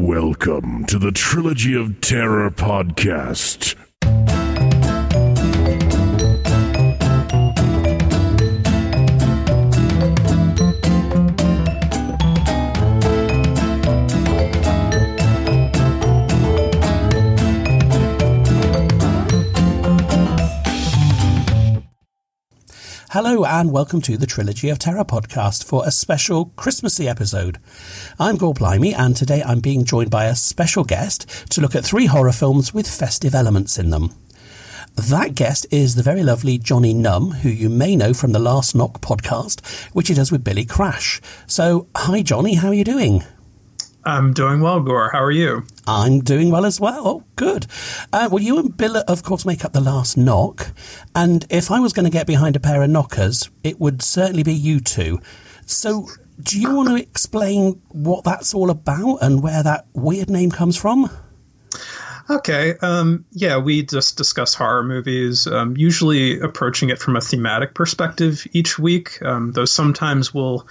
Welcome to the Trilogy of Terror podcast. Hello and welcome to the Trilogy of Terror podcast for a special Christmassy episode. I'm Gore Blimey and today I'm being joined by a special guest to look at three horror films with festive elements in them. That guest is the very lovely Johnny Num, who you may know from the Last Knock podcast, which he does with Billy Crash. So, hi Johnny, how are you doing? I'm doing well, Gore. How are you? I'm doing well as well. Oh, good. Uh, well, you and Bill, of course, make up the last knock. And if I was going to get behind a pair of knockers, it would certainly be you two. So, do you want to explain what that's all about and where that weird name comes from? Okay. Um, yeah, we just discuss horror movies, um, usually approaching it from a thematic perspective each week, um, though sometimes we'll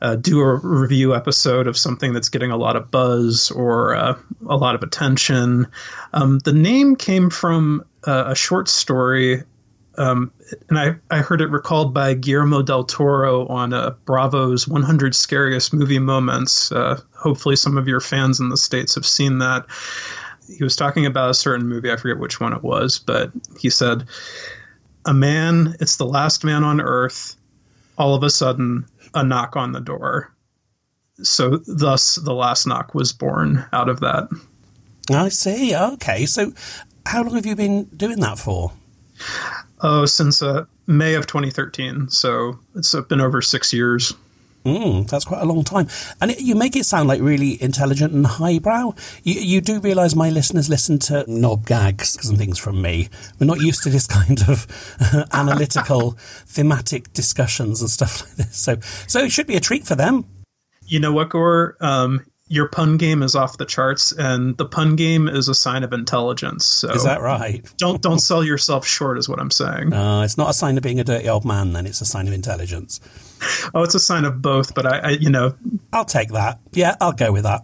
uh, do a review episode of something that's getting a lot of buzz or uh, a lot of attention. Um, the name came from uh, a short story, um, and I, I heard it recalled by Guillermo del Toro on uh, Bravo's 100 Scariest Movie Moments. Uh, hopefully, some of your fans in the States have seen that. He was talking about a certain movie, I forget which one it was, but he said, A man, it's the last man on earth. All of a sudden, a knock on the door. So, thus, the last knock was born out of that. I see. Okay. So, how long have you been doing that for? Oh, since uh, May of 2013. So, it's been over six years. Mm, that's quite a long time. And it, you make it sound like really intelligent and highbrow. You, you do realise my listeners listen to knob gags and things from me. We're not used to this kind of analytical, thematic discussions and stuff like this. So, so it should be a treat for them. You know what, Gore? Um, your pun game is off the charts, and the pun game is a sign of intelligence. So Is that right? don't don't sell yourself short, is what I'm saying. Uh, it's not a sign of being a dirty old man, then. It's a sign of intelligence. Oh, it's a sign of both, but I, I you know, I'll take that. Yeah, I'll go with that.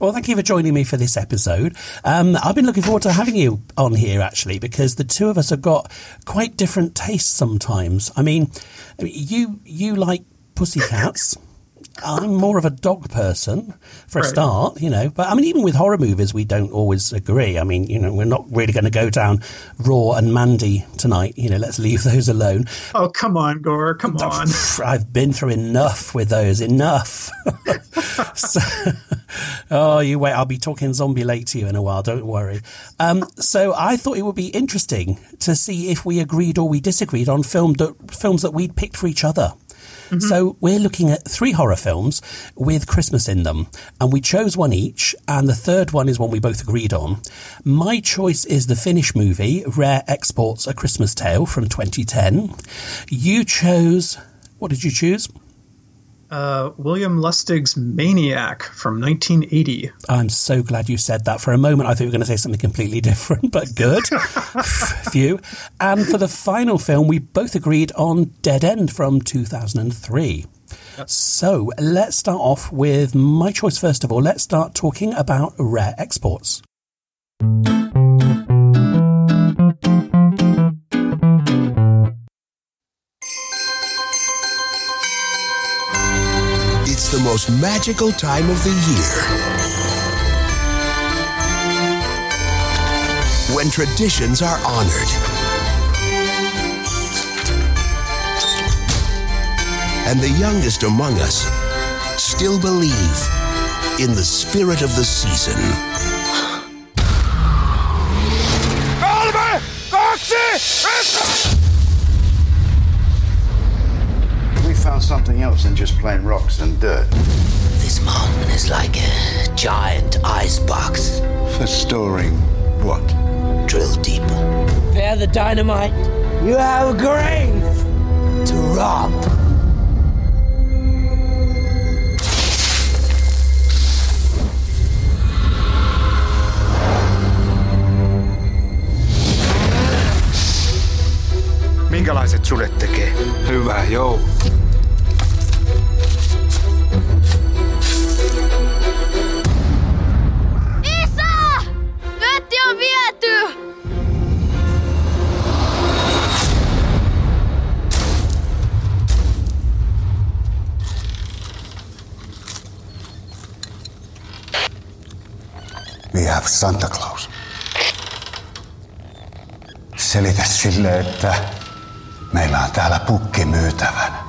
Well, thank you for joining me for this episode. Um, I've been looking forward to having you on here, actually, because the two of us have got quite different tastes sometimes. I mean, I mean, you you like pussycats. I'm more of a dog person for a start, you know. But I mean, even with horror movies, we don't always agree. I mean, you know, we're not really going to go down Raw and Mandy tonight. You know, let's leave those alone. oh come on, Gore, come on. I've been through enough with those, enough. so, oh, you wait, I'll be talking Zombie Lake to you in a while, don't worry. Um, so I thought it would be interesting to see if we agreed or we disagreed on film that, films that we'd picked for each other. So mm-hmm. we're looking at three horror films with Christmas in them, and we chose one each, and the third one is one we both agreed on. My choice is the Finnish movie Rare Exports: A Christmas Tale from 2010. You chose what did you choose? Uh, William Lustig's Maniac from 1980. I'm so glad you said that. For a moment, I thought you were going to say something completely different, but good. Phew. And for the final film, we both agreed on Dead End from 2003. So let's start off with my choice first of all. Let's start talking about rare exports. The most magical time of the year. When traditions are honored. And the youngest among us still believe in the spirit of the season. Oliver! Foxy! Found something else than just plain rocks and dirt. This mountain is like a giant ice box. For storing what? Drill deeper Prepare the dynamite. You have a grave. to rob. Minkälaiset sudet tekee? Hyvä, joo. Have Santa Claus. Selitä sille, että meillä on täällä pukki myytävänä.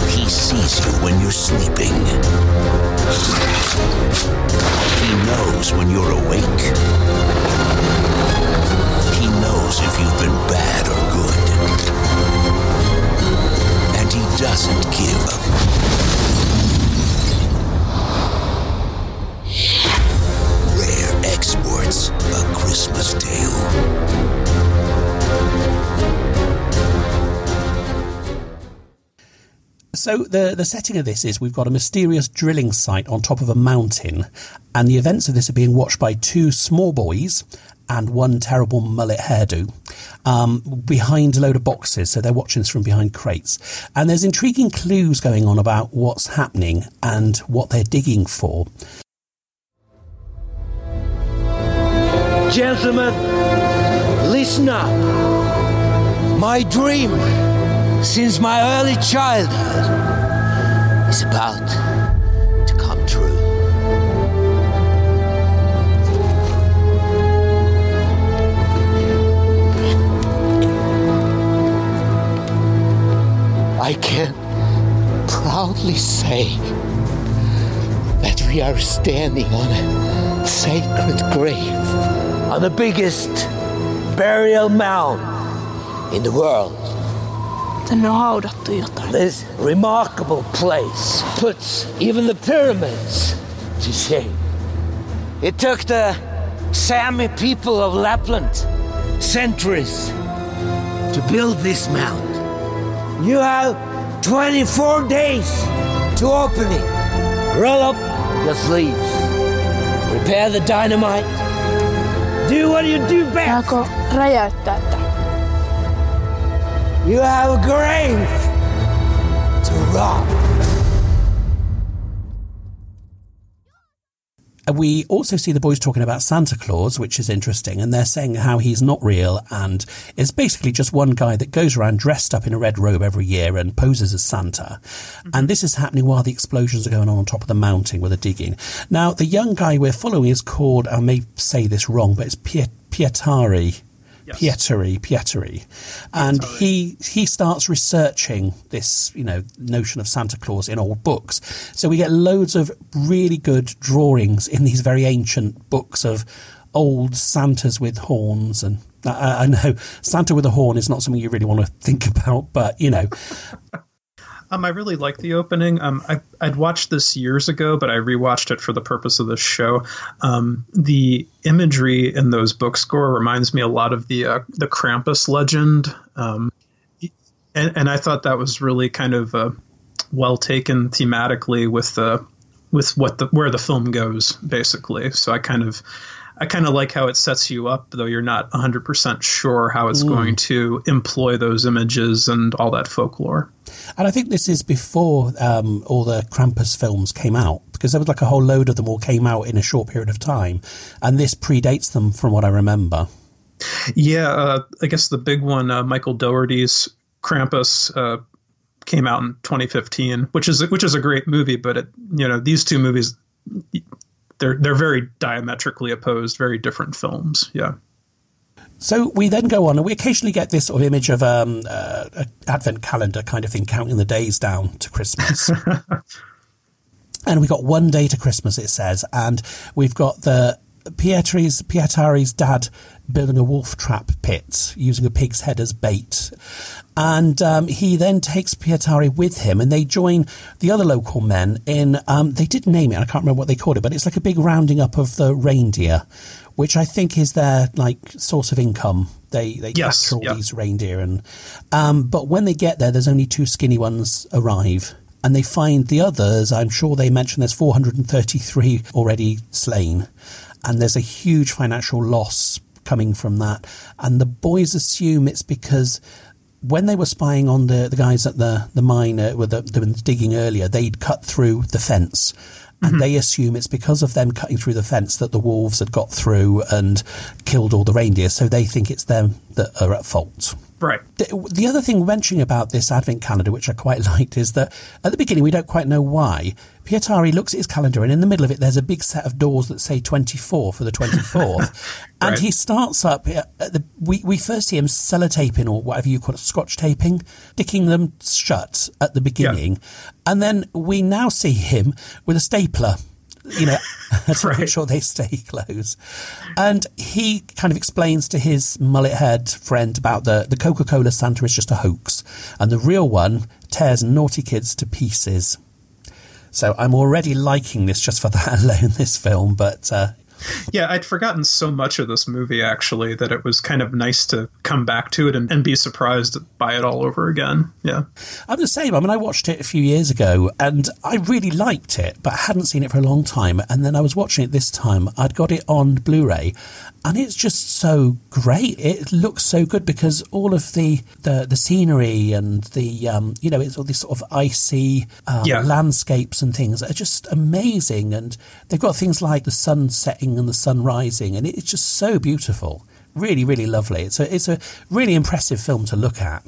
He sees you when you're sleeping. So the the setting of this is we've got a mysterious drilling site on top of a mountain, and the events of this are being watched by two small boys and one terrible mullet hairdo um, behind a load of boxes. So they're watching this from behind crates, and there's intriguing clues going on about what's happening and what they're digging for. Gentlemen, listen up. My dream since my early childhood is about to come true. I can proudly say that we are standing on a sacred grave on the biggest burial mound in the world. Tänne on haudattu jotain. This remarkable place puts even the pyramids to shame. It took the Sami people of Lapland centuries to build this mound. You have 24 days to open it. Roll up your sleeves. Prepare the dynamite. Do what you do best. Saako räjäyttää tämän? You have a grave to rob. And we also see the boys talking about Santa Claus, which is interesting, and they're saying how he's not real and is basically just one guy that goes around dressed up in a red robe every year and poses as Santa. Mm-hmm. And this is happening while the explosions are going on on top of the mountain where they're digging. Now, the young guy we're following is called, I may say this wrong, but it's Piet- Pietari. Pietari, Pietari, and he he starts researching this, you know, notion of Santa Claus in old books. So we get loads of really good drawings in these very ancient books of old Santas with horns, and I, I know Santa with a horn is not something you really want to think about, but you know, Um, I really like the opening. Um, I, I'd watched this years ago, but I rewatched it for the purpose of this show. Um, the imagery in those book score reminds me a lot of the uh, the Krampus legend, um, and, and I thought that was really kind of uh, well taken thematically with the with what the where the film goes basically. So I kind of I kind of like how it sets you up, though you're not 100% sure how it's Mm. going to employ those images and all that folklore. and I think this is before um, all the Krampus films came out because there was like a whole load of them all came out in a short period of time, and this predates them from what I remember. Yeah, uh, I guess the big one, uh, Michael Dougherty's Krampus, uh, came out in 2015, which is which is a great movie. But it, you know, these two movies, they're they're very diametrically opposed, very different films. Yeah. So we then go on, and we occasionally get this sort of image of um, uh, an advent calendar kind of thing, counting the days down to Christmas. and we got one day to Christmas, it says, and we've got the Pietri's Pietari's dad building a wolf trap pit using a pig's head as bait. And um, he then takes Pietari with him, and they join the other local men in. Um, they did name it. I can't remember what they called it, but it's like a big rounding up of the reindeer, which I think is their like source of income. They they Yes, capture all yeah. these reindeer, and um, but when they get there, there's only two skinny ones arrive. And they find the others. I'm sure they mentioned there's 433 already slain, and there's a huge financial loss coming from that. And the boys assume it's because when they were spying on the, the guys at the the mine uh, with the, the digging earlier, they'd cut through the fence, and they assume it's because of them cutting through the fence that the wolves had got through and killed all the reindeer. So they think it's them that are at fault. Right. The, the other thing mentioning about this advent calendar, which I quite liked, is that at the beginning we don't quite know why. Pietari looks at his calendar, and in the middle of it, there's a big set of doors that say 24 for the 24th. and he starts up. At the, we, we first see him sellotaping, or whatever you call it, scotch taping, sticking them shut at the beginning. And then we now see him with a stapler. You know, to make sure they stay close. And he kind of explains to his mullet head friend about the, the Coca Cola Santa is just a hoax, and the real one tears naughty kids to pieces. So I'm already liking this just for that alone, this film, but uh, Yeah, I'd forgotten so much of this movie actually that it was kind of nice to come back to it and, and be surprised by it all over again. Yeah. I'm the same. I mean, I watched it a few years ago and I really liked it, but I hadn't seen it for a long time. And then I was watching it this time. I'd got it on Blu ray and it's just so great. It looks so good because all of the, the, the scenery and the, um, you know, it's all these sort of icy um, Yeah. landscapes and things are just amazing. And they've got things like the sun setting and the sun rising, and it's just so beautiful. Really, really lovely. It's a, it's a really impressive film to look at.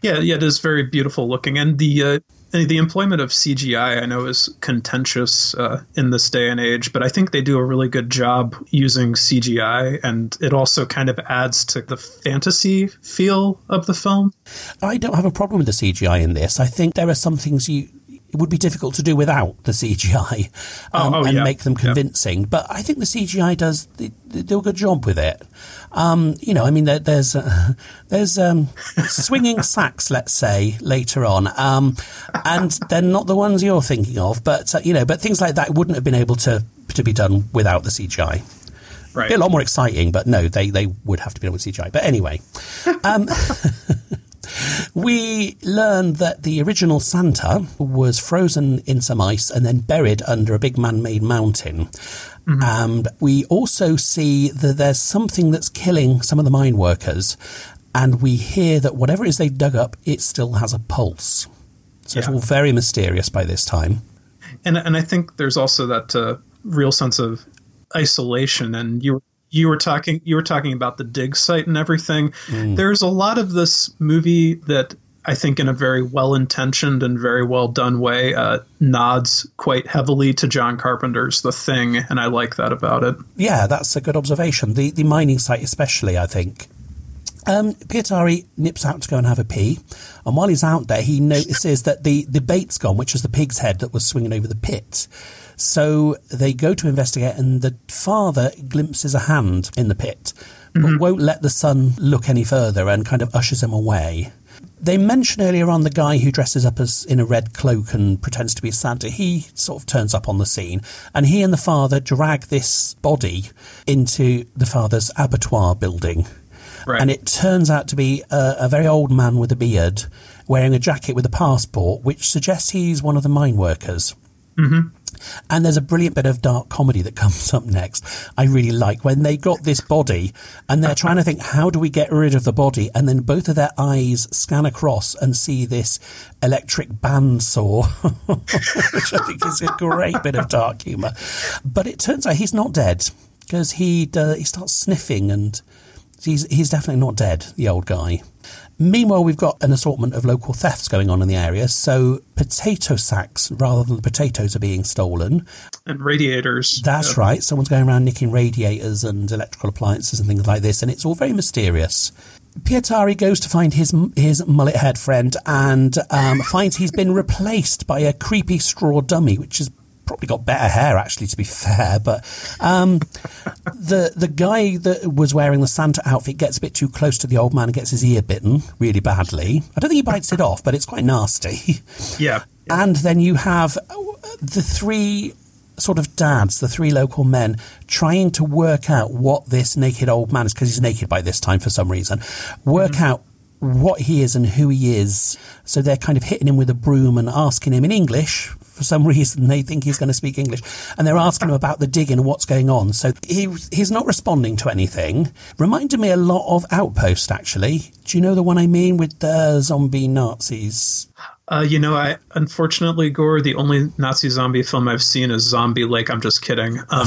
Yeah, yeah, it is very beautiful looking, and the uh, the employment of CGI I know is contentious uh, in this day and age, but I think they do a really good job using CGI, and it also kind of adds to the fantasy feel of the film. I don't have a problem with the CGI in this. I think there are some things you it would be difficult to do without the CGI um, Oh, oh, and yeah. make them Yeah. convincing. But I think the CGI does they, they do a good job with it. Um, you know, I mean, there, there's uh, there's um, swinging sacks, let's say, later on, um, and they're not the ones you're thinking of. But uh, you know, but things like that wouldn't have been able to to be done without the CGI. Right. Be a lot more exciting, but no, they, they would have to be done with CGI. But anyway, um, we learned that the original Santa was frozen in some ice and then buried under a big man made mountain. And we also see that there's something that's killing some of the mine workers. And we hear that whatever it is they've dug up, it still has a pulse. So it's all very mysterious by this time. and and I think there's also that uh, real sense of isolation. And you you were talking you were talking about the dig site and everything. There's a lot of this movie that I think, in a very well intentioned and very well done way, uh, nods quite heavily to John Carpenter's The Thing, and I like that about it. Yeah, that's a good observation. The the mining site, especially, I think. Um, Pietari nips out to go and have a pee, and while he's out there, he notices that the the bait's gone, which is the pig's head that was swinging over the pit. So they go to investigate, and the father glimpses a hand in the pit, but won't let the son look any further, and kind of ushers him away. They mention earlier on the guy who dresses up as in a red cloak and pretends to be Santa. He sort of turns up on the scene, and he and the father drag this body into the father's abattoir building. Right. And it turns out to be a, a very old man with a beard wearing a jacket with a passport, which suggests he's one of the mine workers. Mm-hmm. And there's a brilliant bit of dark comedy that comes up next. I really like when they got this body and they're trying to think, how do we get rid of the body? And then both of their eyes scan across and see this electric bandsaw, which I think is a great bit of dark humour. But it turns out he's not dead because he, uh, he starts sniffing and he's, he's definitely not dead, the old guy. Meanwhile, we've got an assortment of local thefts going on in the area. So potato sacks rather than the potatoes are being stolen. And radiators. That's Yeah. right. Someone's going around nicking radiators and electrical appliances and things like this, and it's all very mysterious. Pietari goes to find his his mullet head friend and um, finds he's been replaced by a creepy straw dummy, which has probably got better hair, actually, to be fair. But um, the the guy that was wearing the Santa outfit gets a bit too close to the old man and gets his ear bitten really badly. I don't think he bites it off, but it's quite nasty. Yeah. And then you have the three sort of dads, the three local men, trying to work out what this naked old man is, because he's naked by this time for some reason, work out what he is and who he is. So they're kind of hitting him with a broom and asking him in English. For some reason, they think he's going to speak English, and they're asking him about the digging and what's going on. So he he's not responding to anything. Reminded me a lot of Outpost, actually. Do you know the one I mean with the zombie Nazis? Uh, you know, I unfortunately, Gore, the only Nazi zombie film I've seen is Zombie Lake. I'm just kidding. Um,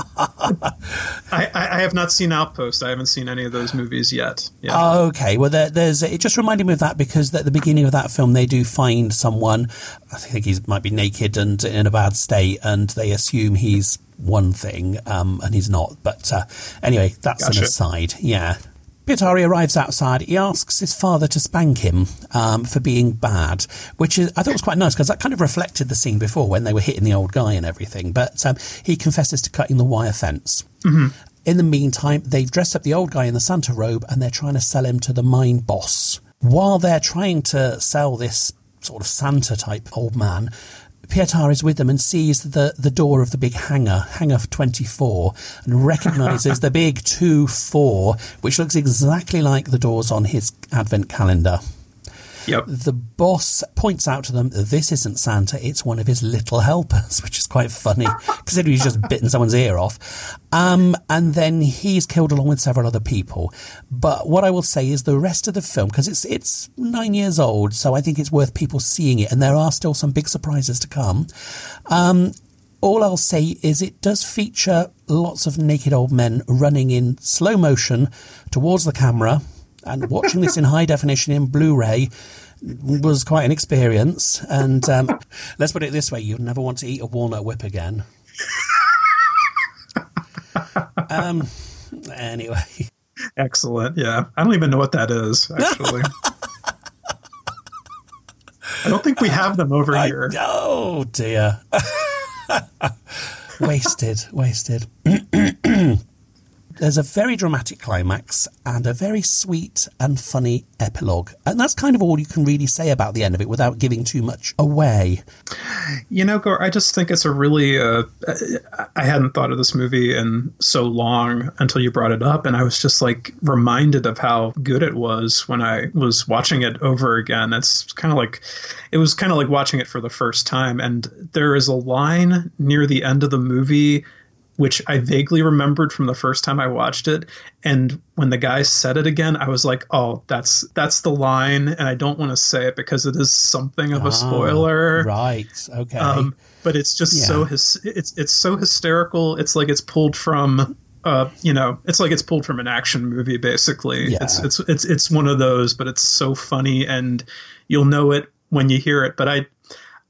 I, I have not seen Outpost. I haven't seen any of those movies yet. Yeah. Okay, well, there, there's it just reminded me of that because at the beginning of that film they do find someone. I think he might be naked and in a bad state, and they assume he's one thing, um, and he's not. But uh, anyway, that's Gotcha. an aside. Yeah. Pietari arrives outside. He asks his father to spank him um, for being bad, which is I thought was quite nice because that kind of reflected the scene before when they were hitting the old guy and everything. But um, he confesses to cutting the wire fence. In the meantime, they've dressed up the old guy in the Santa robe and they're trying to sell him to the mine boss. While they're trying to sell this sort of Santa type old man, Pietar is with them and sees the, the door of the big hangar, hangar 24, and recognises the big 2 4, which looks exactly like the doors on his advent calendar. Yep. The boss points out to them that this isn't Santa, it's one of his little helpers, which is quite funny, considering he's just bitten someone's ear off. Um, and then he's killed along with several other people. But what I will say is the rest of the film, because it's it's nine years old, so I think it's worth people seeing it, and there are still some big surprises to come. Um, all I'll say is it does feature lots of naked old men running in slow motion towards the camera, and watching this in high definition in Blu-ray was quite an experience. And um, let's put it this way: you'd never want to eat a walnut whip again. um. Anyway, Excellent. Yeah. I don't even know what that is, actually. I don't think we have them over here. oh dear, wasted, wasted. There's a very dramatic climax and a very sweet and funny epilogue. And that's kind of all you can really say about the end of it without giving too much away. You know, Gore, I just think it's a really. Uh, I hadn't thought of this movie in so long until you brought it up, and I was just like reminded of how good it was when I was watching it over again. It's kind of like, it was kind of like watching it for the first time. And there is a line near the end of the movie which I vaguely remembered from the first time I watched it. And when the guy said it again, I was like, "Oh, that's that's the line," and I don't want to say it because it is something of a spoiler. Right. Okay. Um, but it's just Yeah. so his it's it's so hysterical. It's like it's pulled from uh you know it's like it's pulled from an action movie basically. Yeah. It's it's it's it's one of those, but it's so funny and you'll know it when you hear it. But I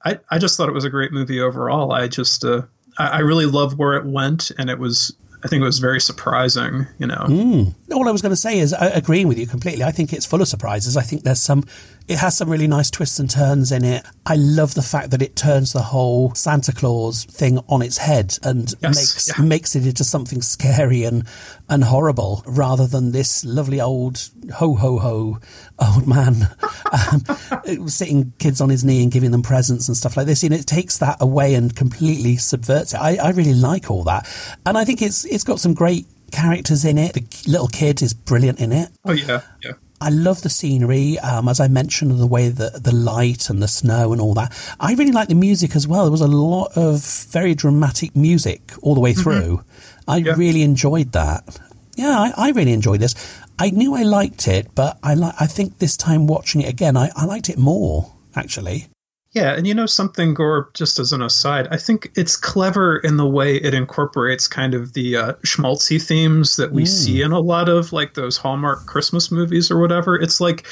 I I just thought it was a great movie overall. I just uh I, I really love where it went and it was I think it was very surprising, you know. Mm. All I was going to say is, I, agreeing with you completely. I think it's full of surprises. I think there's some, it has some really nice twists and turns in it. I love the fact that it turns the whole Santa Claus thing on its head and Yes, makes yeah. makes it into something scary and and horrible, rather than this lovely old ho ho ho old man um, sitting kids on his knee and giving them presents and stuff like this. And it takes that away and completely subverts it. I, I really like all that, and I think it's it's got some great characters in it. The little kid is brilliant in it. Oh yeah, yeah. I love the scenery, um, as I mentioned, the way that the light and the snow and all that. I really like the music as well. There was a lot of very dramatic music all the way through. I Yeah. really enjoyed that. Yeah, I, I really enjoyed this. I knew I liked it, but I li- I think this time watching it again, I, I liked it more actually. Yeah, and you know something, Gore, just as an aside, I think it's clever in the way it incorporates kind of the uh, schmaltzy themes that we see in a lot of like those Hallmark Christmas movies or whatever. It's like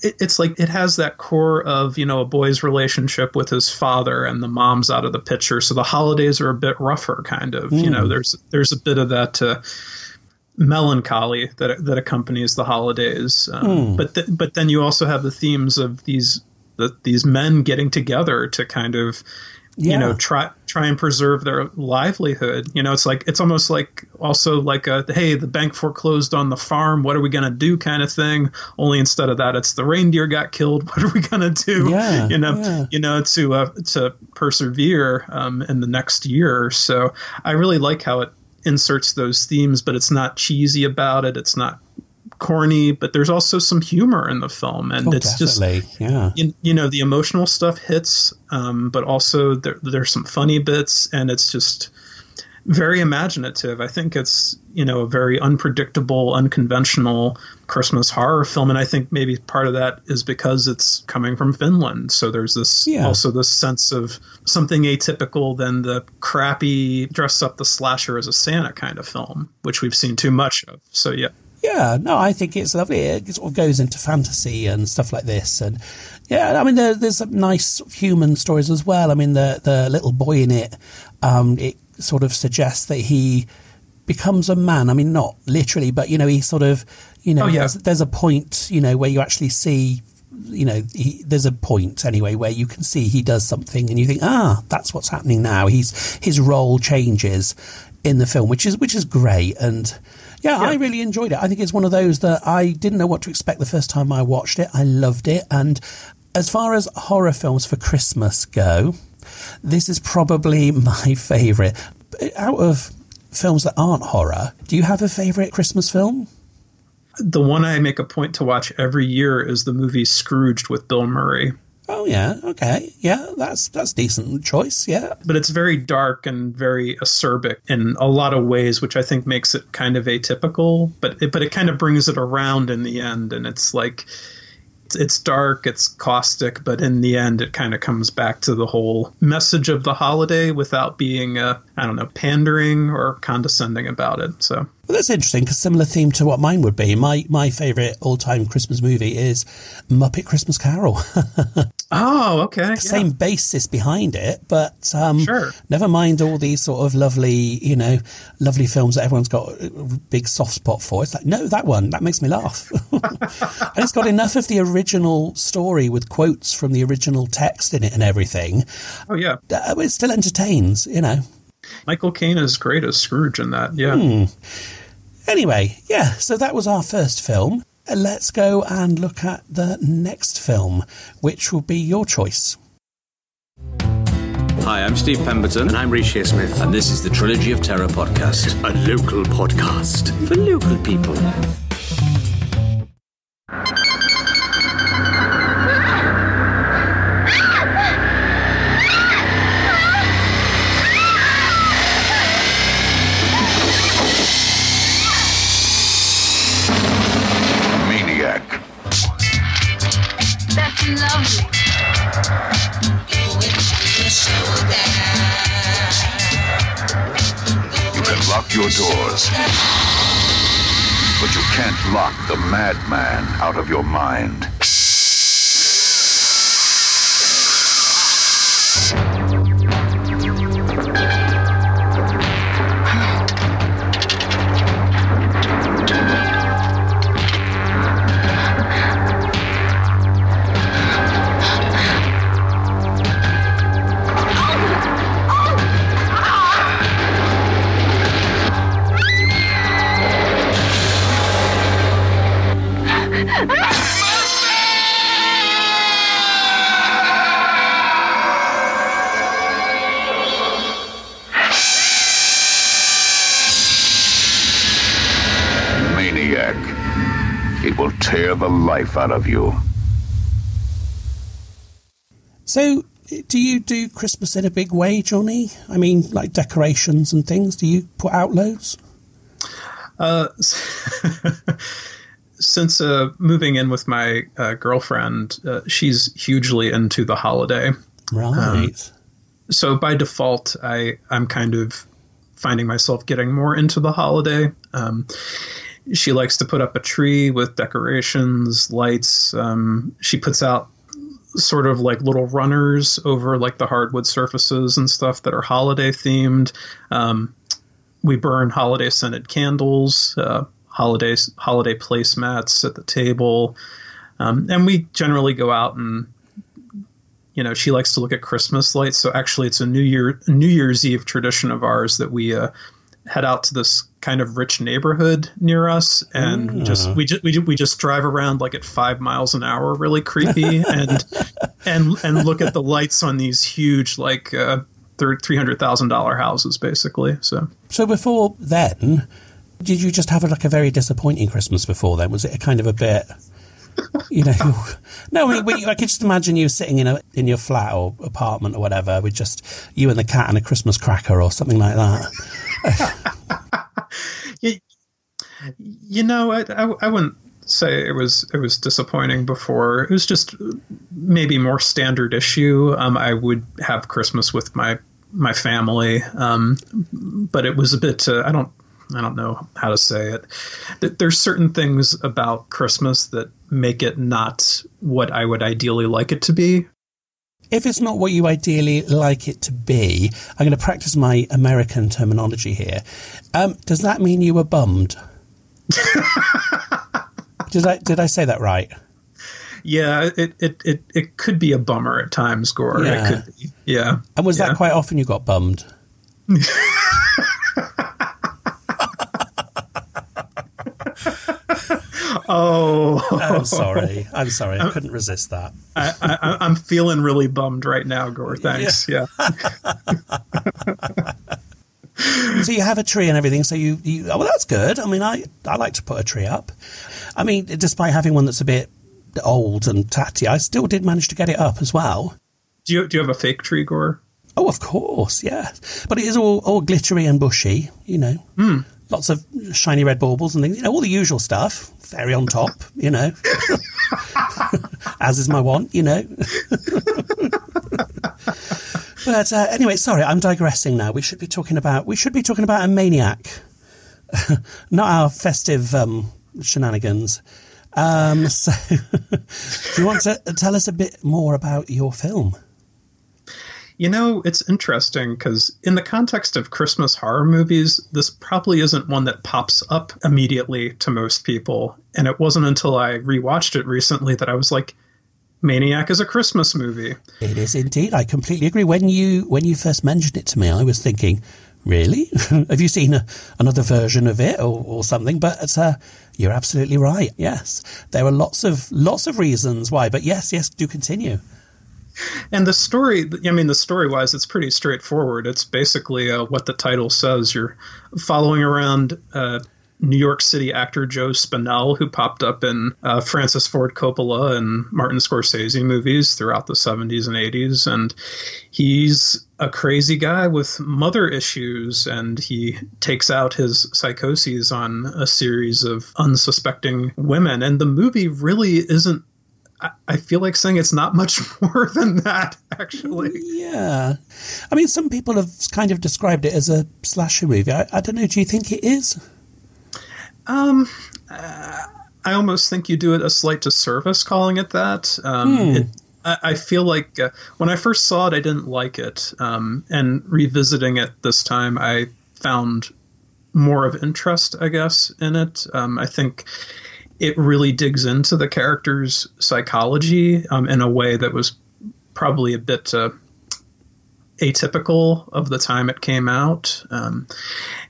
it, it's like it has that core of you know a boy's relationship with his father and the mom's out of the picture, so the holidays are a bit rougher, kind of. You know, there's there's a bit of that. Uh, melancholy that that accompanies the holidays um, but th- but then you also have the themes of these the, these men getting together to kind of you know try try and preserve their livelihood. You know it's like it's almost like also like a hey the bank foreclosed on the farm. What are we going to do kind of thing. Only instead of that it's the reindeer got killed. What are we going to do? Yeah, you know yeah. you know to uh, to persevere um, in the next year. So i really like how it inserts those themes but it's not cheesy about it. It's not corny but there's also some humor in the film and Oh, it's just definitely. yeah. you, you know the emotional stuff hits um, but also there, there's some funny bits and it's just very imaginative. I think it's you know a very unpredictable, unconventional Christmas horror film, and I think maybe part of that is because it's coming from Finland. So there's this Yeah. also this sense of something atypical than the crappy dress up the slasher as a Santa kind of film, which we've seen too much of. So yeah. Yeah, no, I think it's lovely. It sort of goes into fantasy and stuff like this, and yeah, I mean, there, there's some nice human stories as well. I mean, the the little boy in it, um, it sort of suggests that he becomes a man. I mean, not literally, but you know, he sort of, you know, Oh, yeah. there's, there's a point, you know, where you actually see. You know, he, there's a point anyway where you can see he does something, and you think, ah, that's what's happening now. He's his role changes in the film, which is which is great, and yeah, I really enjoyed it. I think it's one of those that I didn't know what to expect the first time I watched it. I loved it. And as far as horror films for Christmas go, this is probably my favourite. Out of films that aren't horror, do you have a favourite Christmas film? The one I make a point to watch every year is the movie Scrooged with Bill Murray. Oh yeah, okay, yeah, that's that's decent choice. Yeah, but it's very dark and very acerbic in a lot of ways, which I think makes it kind of atypical. But it, but it kind of brings it around in the end, and it's like it's, dark, it's caustic, but in the end, it kind of comes back to the whole message of the holiday without being uh, I don't know pandering or condescending about it. So Well, that's interesting because similar theme to what mine would be. My my favourite all time Christmas movie is Muppet Christmas Carol. oh, okay, yeah. Same basis behind it, but um, Sure. never mind all these sort of lovely, you know, lovely films that everyone's got a big soft spot for. It's like, no, that one, that makes me laugh. and it's got enough of the original story with quotes from the original text in it and everything. Oh yeah, Uh, It still entertains, you know. Michael Caine is great as Scrooge in that. Yeah. Hmm. Anyway, yeah, so that was our first film. Uh, Let's go and look at the next film, which will be your choice. Hi, I'm Steve Pemberton. And I'm Reece Shearsmith. And this is the Trilogy of Terror podcast, a local podcast for local people. Your doors. But you can't lock the madman out of your mind. It will tear the life out of you. So, do you do Christmas in a big way, Johnny? I mean, like decorations and things. Do you put out loads? Uh, since uh, moving in with my uh, girlfriend, uh, she's hugely into the holiday. Right. Um, so by default, I I'm kind of finding myself getting more into the holiday. Um, she likes to put up a tree with decorations, lights. Um, she puts out sort of like little runners over like the hardwood surfaces and stuff that are holiday themed. Um, we burn holiday scented candles, uh, holidays holiday placemats at the table, um, and we generally go out and you know she likes to look at Christmas lights. So actually, it's a New Year New Year's Eve tradition of ours that we uh, head out to this kind of rich neighborhood near us, and we just we just we, we just drive around like at five miles an hour, really creepy, and and and look at the lights on these huge like uh, three hundred thousand dollar houses, basically. So. So before then, did you just have like a very disappointing Christmas before then? Was it a kind of a bit, you know? no, I, mean, I could just imagine you sitting in a in your flat or apartment or whatever with just you and the cat and a Christmas cracker or something like that. you, you know, I, I, I wouldn't say it was it was disappointing before. It was just maybe more standard issue. Um, I would have Christmas with my my family, um, but it was a bit. Uh, I don't I don't know how to say it. There's certain things about Christmas that make it not what I would ideally like it to be. If it's not what you ideally like it to be, I'm going to practice my American terminology here. Um, does that mean you were bummed? did I did I say that right? Yeah, it, it, it, it could be a bummer at times, Gore. Yeah. It could be. Yeah. And was yeah. that quite often you got bummed? Oh, I'm sorry. I'm sorry. I couldn't resist that. I, I, I'm feeling really bummed right now, Gore. Thanks. Yeah. so you have a tree and everything. So you, you, oh, well, that's good. I mean, I, I like to put a tree up. I mean, despite having one that's a bit old and tatty, I still did manage to get it up as well. Do you, do you have a fake tree, Gore? Oh, of course, yeah. But it is all, all glittery and bushy, you know. Mm. Lots of shiny red baubles and things, you know, all the usual stuff. Fairy on top, you know. As is my want, you know. but uh, anyway, sorry, I'm digressing now. We should be talking about we should be talking about a maniac, not our festive um, shenanigans. Um, so, do you want to tell us a bit more about your film? You know, it's interesting because in the context of Christmas horror movies, this probably isn't one that pops up immediately to most people. And it wasn't until I rewatched it recently that I was like, Maniac is a Christmas movie. It is indeed. I completely agree. When you when you first mentioned it to me, I was thinking, really? Have you seen a, another version of it or, or something? But uh, you're absolutely right. Yes, there are lots of lots of reasons why. But yes, yes, do continue. And the story, I mean, the story wise, it's pretty straightforward. It's basically uh, what the title says. You're following around uh, New York City actor Joe Spinell, who popped up in uh, Francis Ford Coppola and Martin Scorsese movies throughout the 70s and 80s. And he's a crazy guy with mother issues, and he takes out his psychoses on a series of unsuspecting women. And the movie really isn't I feel like saying it's not much more than that, actually. Yeah. I mean, some people have kind of described it as a slasher movie. I, I don't know. Do you think it is? Um, uh, I almost think you do it a slight disservice calling it that. Um, Hmm. it, I, I feel like uh, when I first saw it, I didn't like it. Um, and revisiting it this time, I found more of interest, I guess, in it. Um, I think it really digs into the character's psychology um, in a way that was probably a bit uh, atypical of the time it came out. Um,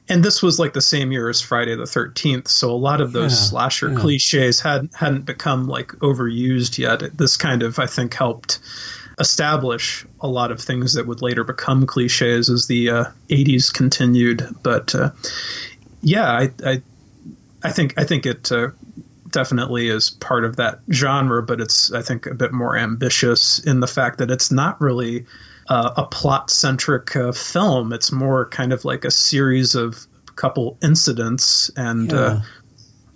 and this was like the same year as Friday the Thirteenth, so a lot of those Yeah, slasher yeah. cliches had hadn't become like overused yet. This kind of, I think, helped establish a lot of things that would later become cliches as the uh, '80s continued. But uh, yeah, I, I I think I think it uh, definitely is part of that genre, but it's I think a bit more ambitious in the fact that it's not really uh, a plot centric uh, film. It's more kind of like a series of couple incidents and. Uh,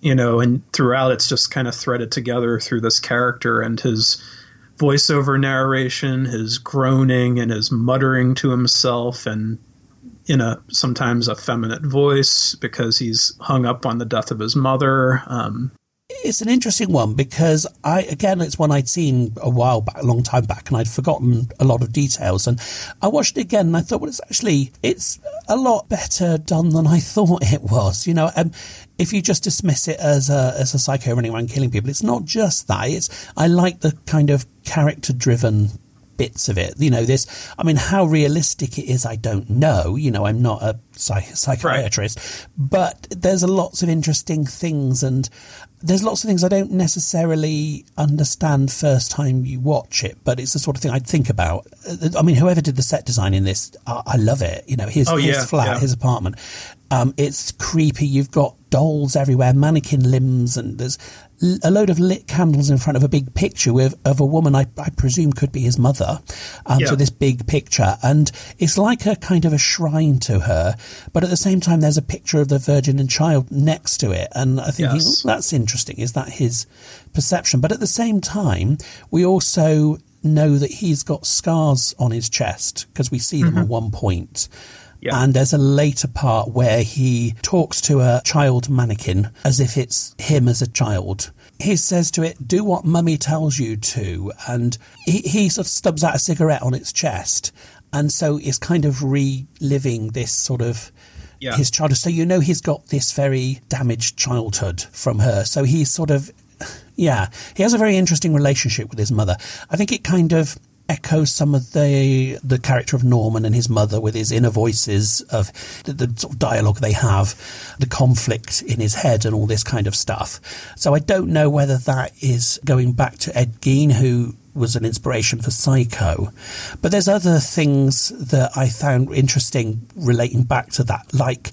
you know, and throughout it's just kind of threaded together through this character and his voiceover narration, his groaning and his muttering to himself and in a sometimes effeminate voice because he's hung up on the death of his mother. Um, It's an interesting one because I, again, it's one I'd seen a while back, a long time back, and I'd forgotten a lot of details. And I watched it again and I thought, well, it's actually, it's a lot better done than I thought it was. You know, um, if you just dismiss it as a, as a psycho running around killing people, it's not just that. It's, I like the kind of character driven bits of it. You know, this, I mean, how realistic it is, I don't know. You know, I'm not a psych- psychiatrist, but there's lots of interesting things and there's lots of things I don't necessarily understand first time you watch it, but it's the sort of thing I'd think about. Uh, I mean, whoever did the set design in this, I, I love it. You know, his, Oh, his yeah, flat, yeah. his apartment. Um, it's creepy. You've got dolls everywhere, mannequin limbs, and there's a load of lit candles in front of a big picture with of a woman I, I presume could be his mother. Um, Yeah. So this big picture, and it's like a kind of a shrine to her, but at the same time, there's a picture of the Virgin and Child next to it, and I think Yes. that's interesting. Is that his perception? But at the same time, we also know that he's got scars on his chest because we see them at one point. Yeah. And there's a later part where he talks to a child mannequin as if it's him as a child. He says to it, Do what mummy tells you to. And he, he sort of stubs out a cigarette on its chest. And so it's kind of reliving this sort of Yeah. his childhood. So you know he's got this very damaged childhood from her. So he's sort of, yeah, he has a very interesting relationship with his mother. I think it kind of echoes some of the the character of Norman and his mother with his inner voices of the, the sort of dialogue they have, the conflict in his head and all this kind of stuff. So I don't know whether that is going back to Ed Gein, who was an inspiration for Psycho. But there's other things that I found interesting relating back to that, like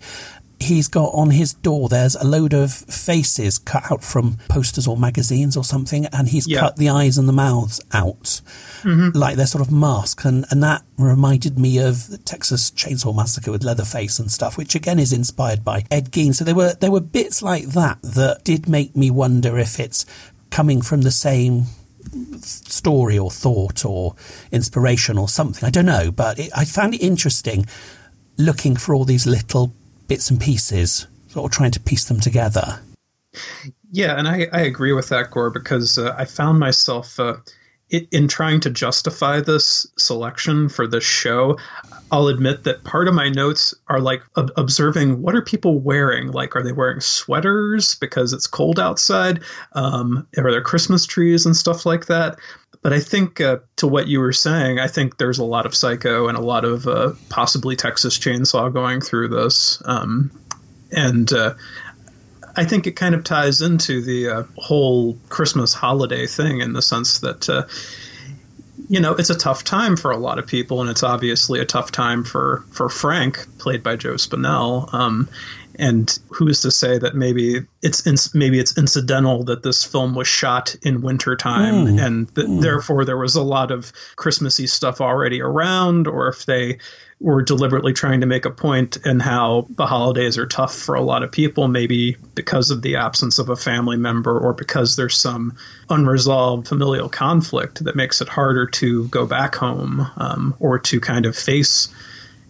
he's got on his door there's a load of faces cut out from posters or magazines or something and he's Yeah. cut the eyes and the mouths out. Mm-hmm. Like they're sort of masks and, and that reminded me of the Texas Chainsaw Massacre with Leatherface and stuff which again is inspired by Ed Gein. So there were there were bits like that that did make me wonder if it's coming from the same story or thought or inspiration or something. I don't know but it, I found it interesting looking for all these little bits and pieces, sort of trying to piece them together. Yeah, and I, I agree with that, Gore, because uh, I found myself uh, in trying to justify this selection for this show. I'll admit that part of my notes are like ob- observing what are people wearing? Like, are they wearing sweaters because it's cold outside? Um, are there Christmas trees and stuff like that? But I think uh, to what you were saying, I think there's a lot of Psycho and a lot of uh, possibly Texas Chainsaw going through this. Um, and uh, I think it kind of ties into the uh, whole Christmas holiday thing in the sense that, uh, you know, it's a tough time for a lot of people, and it's obviously a tough time for, for Frank, played by Joe Spinell. Um, and who is to say that maybe it's ins- maybe it's incidental that this film was shot in wintertime Hmm. and th- therefore there was a lot of Christmassy stuff already around, or if they were deliberately trying to make a point in how the holidays are tough for a lot of people, maybe because of the absence of a family member or because there's some unresolved familial conflict that makes it harder to go back home um, or to kind of face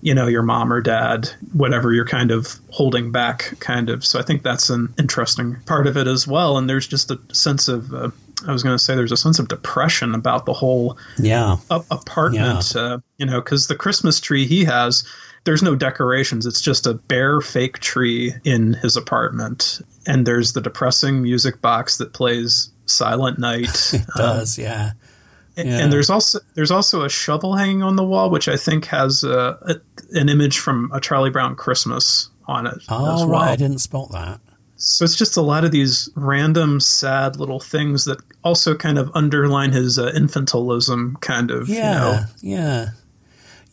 you know your mom or dad whatever you're kind of holding back kind of. So i think that's an interesting part of it as well. And there's just a sense of uh, i was going to say there's a sense of depression about the whole Yeah. a- apartment uh, you know because the christmas tree he has there's no decorations it's just a bare fake tree in his apartment and there's the depressing music box that plays silent night It Um, does, yeah. and- Yeah. And there's also there's also a shovel hanging on the wall, which I think has uh, a, an image from a Charlie Brown Christmas on it Oh, right. well. I didn't spot that. So it's just a lot of these random, sad little things that also kind of underline his uh, infantilism, kind of. Yeah. You know? Yeah.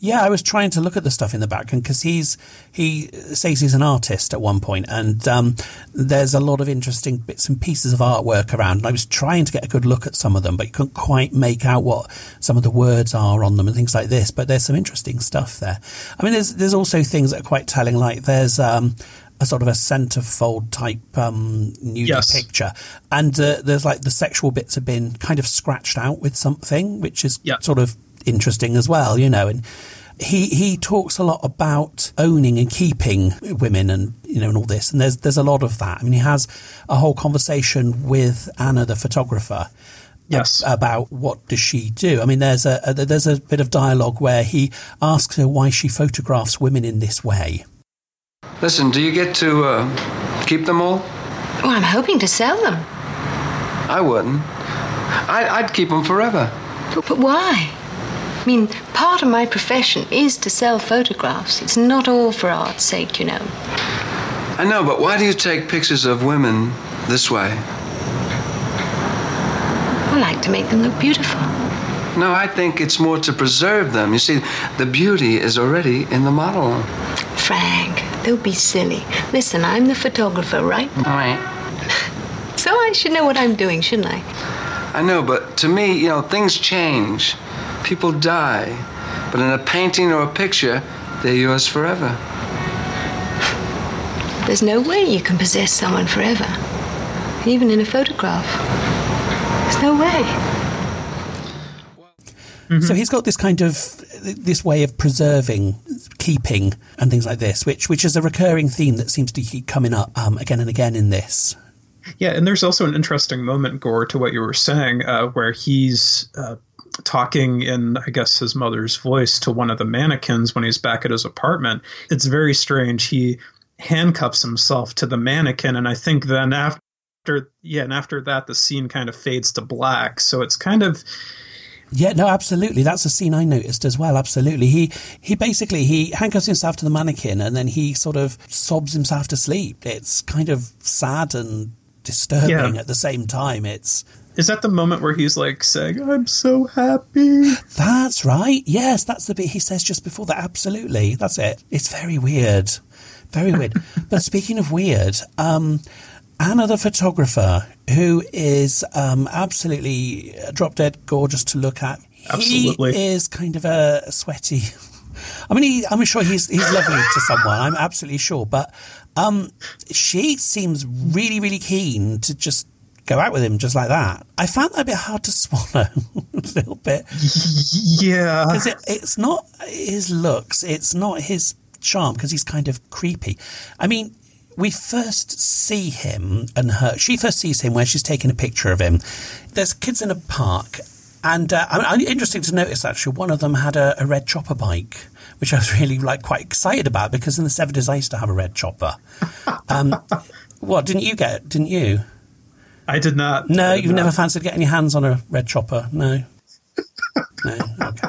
Yeah, I was trying to look at the stuff in the background because he's he says he's an artist at one point, and um, there's a lot of interesting bits and pieces of artwork around. And I was trying to get a good look at some of them, but you couldn't quite make out what some of the words are on them and things like this. But there's some interesting stuff there. I mean, there's there's also things that are quite telling, like there's um, a sort of a centerfold type um, nudie Yes. picture, and uh, there's like the sexual bits have been kind of scratched out with something, which is Yeah. sort of interesting as well, you know. And he he talks a lot about owning and keeping women, and you know, and all this. And there's there's a lot of that. I mean, he has a whole conversation with Anna, the photographer. Yes. About what does she do? I mean, there's a, a there's a bit of dialogue where he asks her why she photographs women in this way. Listen, do you get to uh, keep them all? Well, I'm hoping to sell them. I wouldn't. I, I'd keep them forever. But, but why? I mean, part of my profession is to sell photographs. It's not all for art's sake, you know. I know, but why do you take pictures of women this way? I like to make them look beautiful. No, I think it's more to preserve them. You see, the beauty is already in the model. Frank, don't be silly. Listen, I'm the photographer, right? Right. So I should know what I'm doing, shouldn't I? I know, but to me, you know, things change. People die. But in a painting or a picture, they're yours forever. There's no way you can possess someone forever, even in a photograph. There's no way. Mm-hmm. So he's got this kind of this way of preserving, keeping, and things like this, which which is a recurring theme that seems to keep coming up um, again and again in this. Yeah, and there's also an interesting moment, Gore, to what you were saying, uh, where he's uh, talking in, I guess, his mother's voice to one of the mannequins when he's back at his apartment. It's very strange. He handcuffs himself to the mannequin, and I think then after, yeah, and after that, the scene kind of fades to black. So it's kind of. Yeah, no, absolutely. That's a scene I noticed as well. Absolutely. He he basically he handcuffs himself to the mannequin and then he sort of sobs himself to sleep. It's kind of sad and disturbing yeah. at the same time. It's is that the moment where he's like saying, I'm so happy? That's right. Yes, that's the bit he says just before that. Absolutely. That's it. It's very weird. Very weird. but speaking of weird, um, Anna, the photographer, who is um, absolutely drop dead gorgeous to look at. Absolutely. He is kind of a sweaty. I mean, he, I'm sure he's he's lovely to someone. I'm absolutely sure, but um, she seems really, really keen to just go out with him just like that. I found that a bit hard to swallow a little bit. Yeah. Because it, it's not his looks, it's not his charm, because he's kind of creepy. I mean, we first see him and her. She first sees him where she's taking a picture of him. There's kids in a park, and uh, I mean, interesting to notice actually, one of them had a, a, red chopper bike, which I was really like quite excited about because in the seventies I used to have a red chopper. Um, what didn't you get? Didn't you? I did not. No, did you've not. never fancied getting your hands on a red chopper. No. No, okay.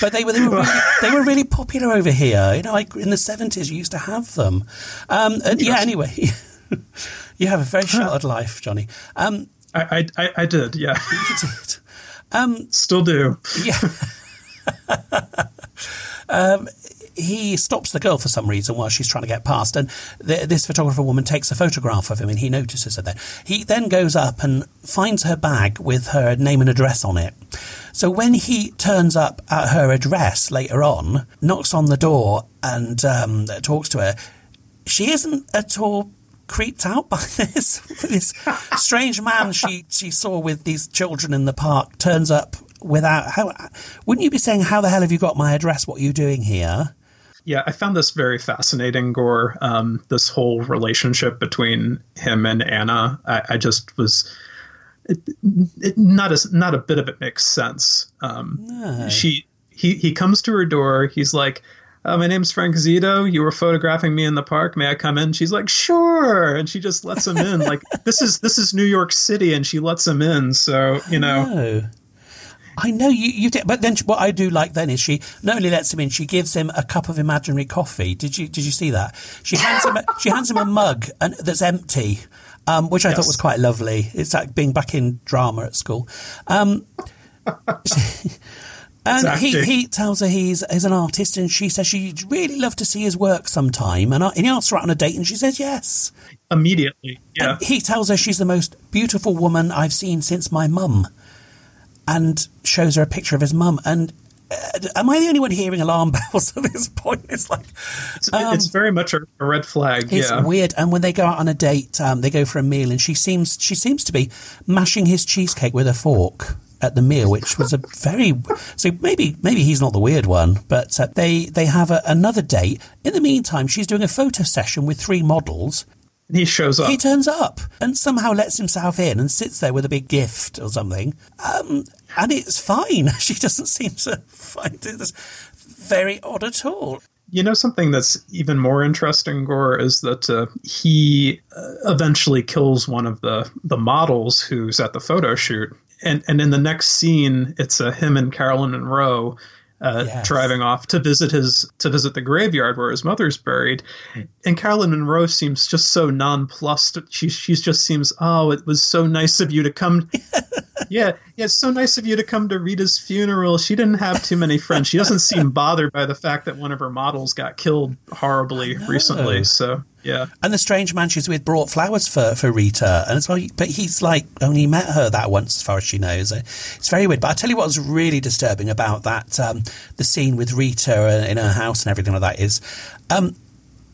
But they were they were really, they were really popular over here. You know, like in the seventies, you used to have them. Um, and yeah. Anyway, you have a very sheltered life, Johnny. Um, I, I I did. Yeah, you did. Um, Still do. Yeah. um, he stops the girl for some reason while she's trying to get past, and the, this photographer woman takes a photograph of him, and he notices her there. He then goes up and finds her bag with her name and address on it. So when he turns up at her address later on, knocks on the door and um, talks to her, she isn't at all creeped out by this. this strange man she, she saw with these children in the park turns up without how wouldn't you be saying how the hell have you got my address what are you doing here yeah i found this very fascinating gore um, this whole relationship between him and anna i, I just was it, it, not as not a bit of it makes sense um, no. she he he comes to her door he's like uh, my name's Frank Zito. You were photographing me in the park. May I come in? She's like, sure, and she just lets him in. like this is this is New York City, and she lets him in. So you know. No. I know you, you did, but then what I do like then is she not only lets him in, she gives him a cup of imaginary coffee. Did you did you see that? She hands him a, she hands him a mug and, that's empty, um, which I yes. thought was quite lovely. It's like being back in drama at school. Um, and he, he tells her he's, he's an artist, and she says she'd really love to see his work sometime. And, I, and he asks her out on a date, and she says yes. Immediately, yeah. And he tells her she's the most beautiful woman I've seen since my mum, and shows her a picture of his mum. And uh, am I the only one hearing alarm bells at this point? It's like it's, um, it's very much a, a, red flag. It's yeah. weird. And when they go out on a date, um, they go for a meal, and she seems she seems to be mashing his cheesecake with a fork at the meal, which was a very so maybe maybe he's not the weird one, but uh, they they have a, another date. In the meantime, she's doing a photo session with three models. And he shows up. He turns up and somehow lets himself in and sits there with a big gift or something. Um, and it's fine. She doesn't seem to find it very odd at all. You know, something that's even more interesting, Gore, is that uh, he uh, eventually kills one of the, the models who's at the photo shoot and and in the next scene, it's uh, him and Caroline Munro uh, yes. driving off to visit his to visit the graveyard where his mother's buried. And Caroline Munro seems just so nonplussed. She she just seems oh, it was so nice of you to come yeah, yeah, it's so nice of you to come to Rita's funeral. She didn't have too many friends. She doesn't seem bothered by the fact that one of her models got killed horribly recently. So, yeah. And the strange man she's with brought flowers for, for Rita, and as well, but he's like only met her that once, as far as she knows. It's very weird. But I tell you what was really disturbing about that um, the scene with Rita in her house and everything like that is um,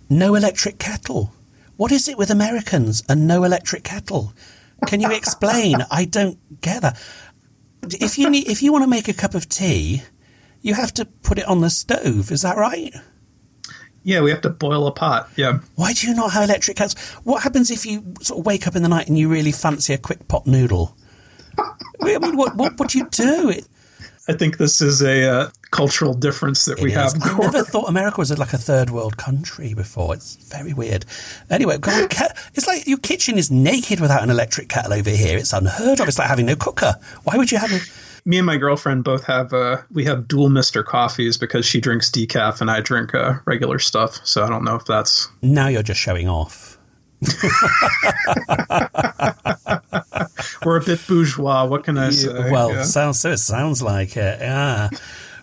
no electric kettle. What is it with Americans and no electric kettle? Can you explain? I don't get that. If you need, if you want to make a cup of tea, you have to put it on the stove. Is that right? Yeah, we have to boil a pot. Yeah. Why do you not have electric kettles? What happens if you sort of wake up in the night and you really fancy a quick pot noodle? I mean, what what would you do? It, I think this is a uh, cultural difference that we is. have. I never thought America was like a third world country before. It's very weird. Anyway, God, it's like your kitchen is naked without an electric kettle over here. It's unheard of. It's like having no cooker. Why would you have a me and my girlfriend both have uh we have dual Mr. Coffees because she drinks decaf and I drink uh, regular stuff. So I don't know if that's now you're just showing off. We're a bit bourgeois. What can I say? Well, Yeah. sounds so. It sounds like it. Yeah.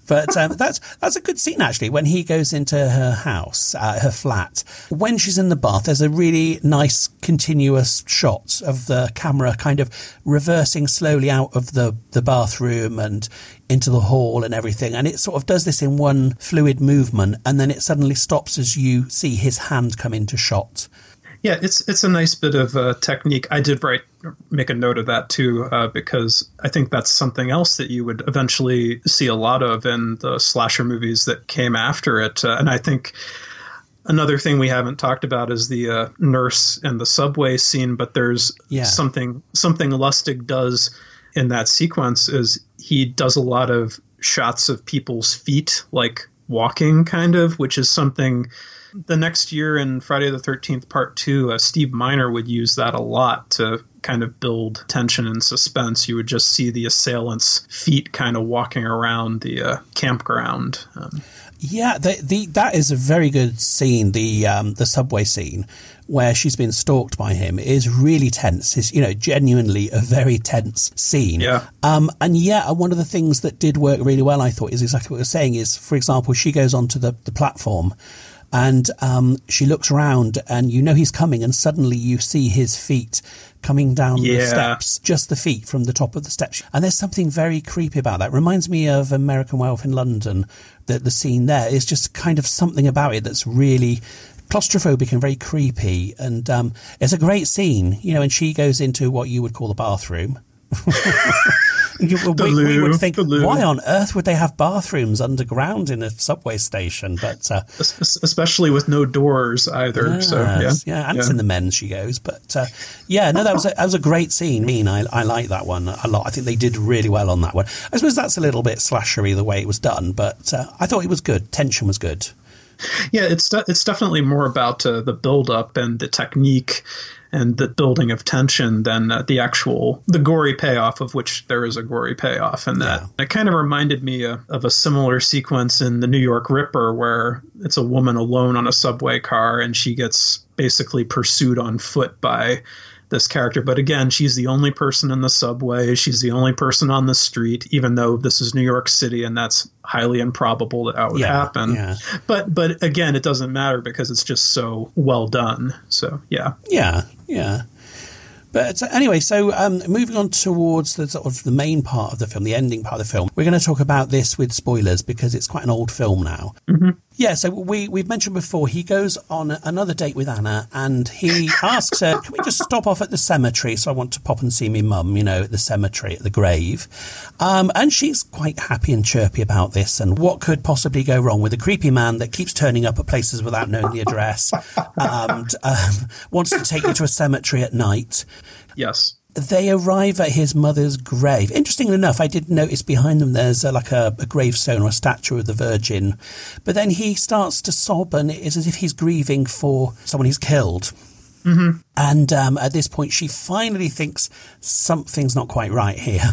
But um, that's that's a good scene actually. When he goes into her house, uh, her flat, when she's in the bath, there's a really nice continuous shot of the camera kind of reversing slowly out of the the bathroom and into the hall and everything, and it sort of does this in one fluid movement, and then it suddenly stops as you see his hand come into shot. Yeah, it's it's a nice bit of uh, technique. I did write make a note of that too uh, because I think that's something else that you would eventually see a lot of in the slasher movies that came after it. Uh, and I think another thing we haven't talked about is the uh, nurse and the subway scene. But there's Yeah. something something Lustig does in that sequence is he does a lot of shots of people's feet, like walking, kind of, which is something the next year in Friday the 13th Part 2, uh, Steve Miner would use that a lot to kind of build tension and suspense. You would just see the assailant's feet kind of walking around the uh, campground. Um, Yeah, the, the that is a very good scene. The um, the subway scene where she's been stalked by him is really tense. It's you know genuinely a very tense scene. Yeah. Um, and yeah, one of the things that did work really well, I thought, is exactly what you're saying. Is for example, she goes onto the the platform. And um, she looks around, and you know he's coming, and suddenly you see his feet coming down the steps, just the feet from the top of the steps. And there's something very creepy about that. Reminds me of American Werewolf in London. The the scene there is just kind of something about it that's really claustrophobic and very creepy. And um, it's a great scene, you know. And she goes into what you would call the bathroom. You- we, we loo, would think, why on earth would they have bathrooms underground in a subway station? But uh, es- es- especially with no doors either. So yeah, yeah, and it's in the men's she goes, but uh, yeah, no, that was a, that was a great scene. I mean, I, I like that one a lot. I think they did really well on that one. I suppose that's a little bit slashery the way it was done, but uh, I thought it was good. Tension was good. Yeah, it's it's definitely more about uh, the build up and the technique and the building of tension than uh, the actual the gory payoff of which there is a gory payoff. And that it kind of reminded me of a similar sequence in the New York Ripper where it's a woman alone on a subway car and she gets basically pursued on foot by this character. But again, she's the only person in the subway. She's the only person on the street, even though this is New York City and that's highly improbable that that would Yeah, happen. yeah. But but again, it doesn't matter because it's just so well done. So yeah. Yeah, yeah. But uh, anyway, so um, moving on towards the sort of the main part of the film, the ending part of the film, we're going to talk about this with spoilers because it's quite an old film now. Mm-hmm. Yeah, so we we've mentioned before he goes on another date with Anna, and he asks her, "Can we just stop off at the cemetery? So I want to pop and see me mum, you know, at the cemetery at the grave." Um, and she's quite happy and chirpy about this, and what could possibly go wrong with a creepy man that keeps turning up at places without knowing the address, and um, wants to take you to a cemetery at night. Yes. They arrive at his mother's grave. Interestingly enough, I did notice behind them there's uh, like a, a gravestone or a statue of the Virgin. But then he starts to sob, and it is as if he's grieving for someone he's killed. Mm-hmm. And um, at this point, she finally thinks something's not quite right here.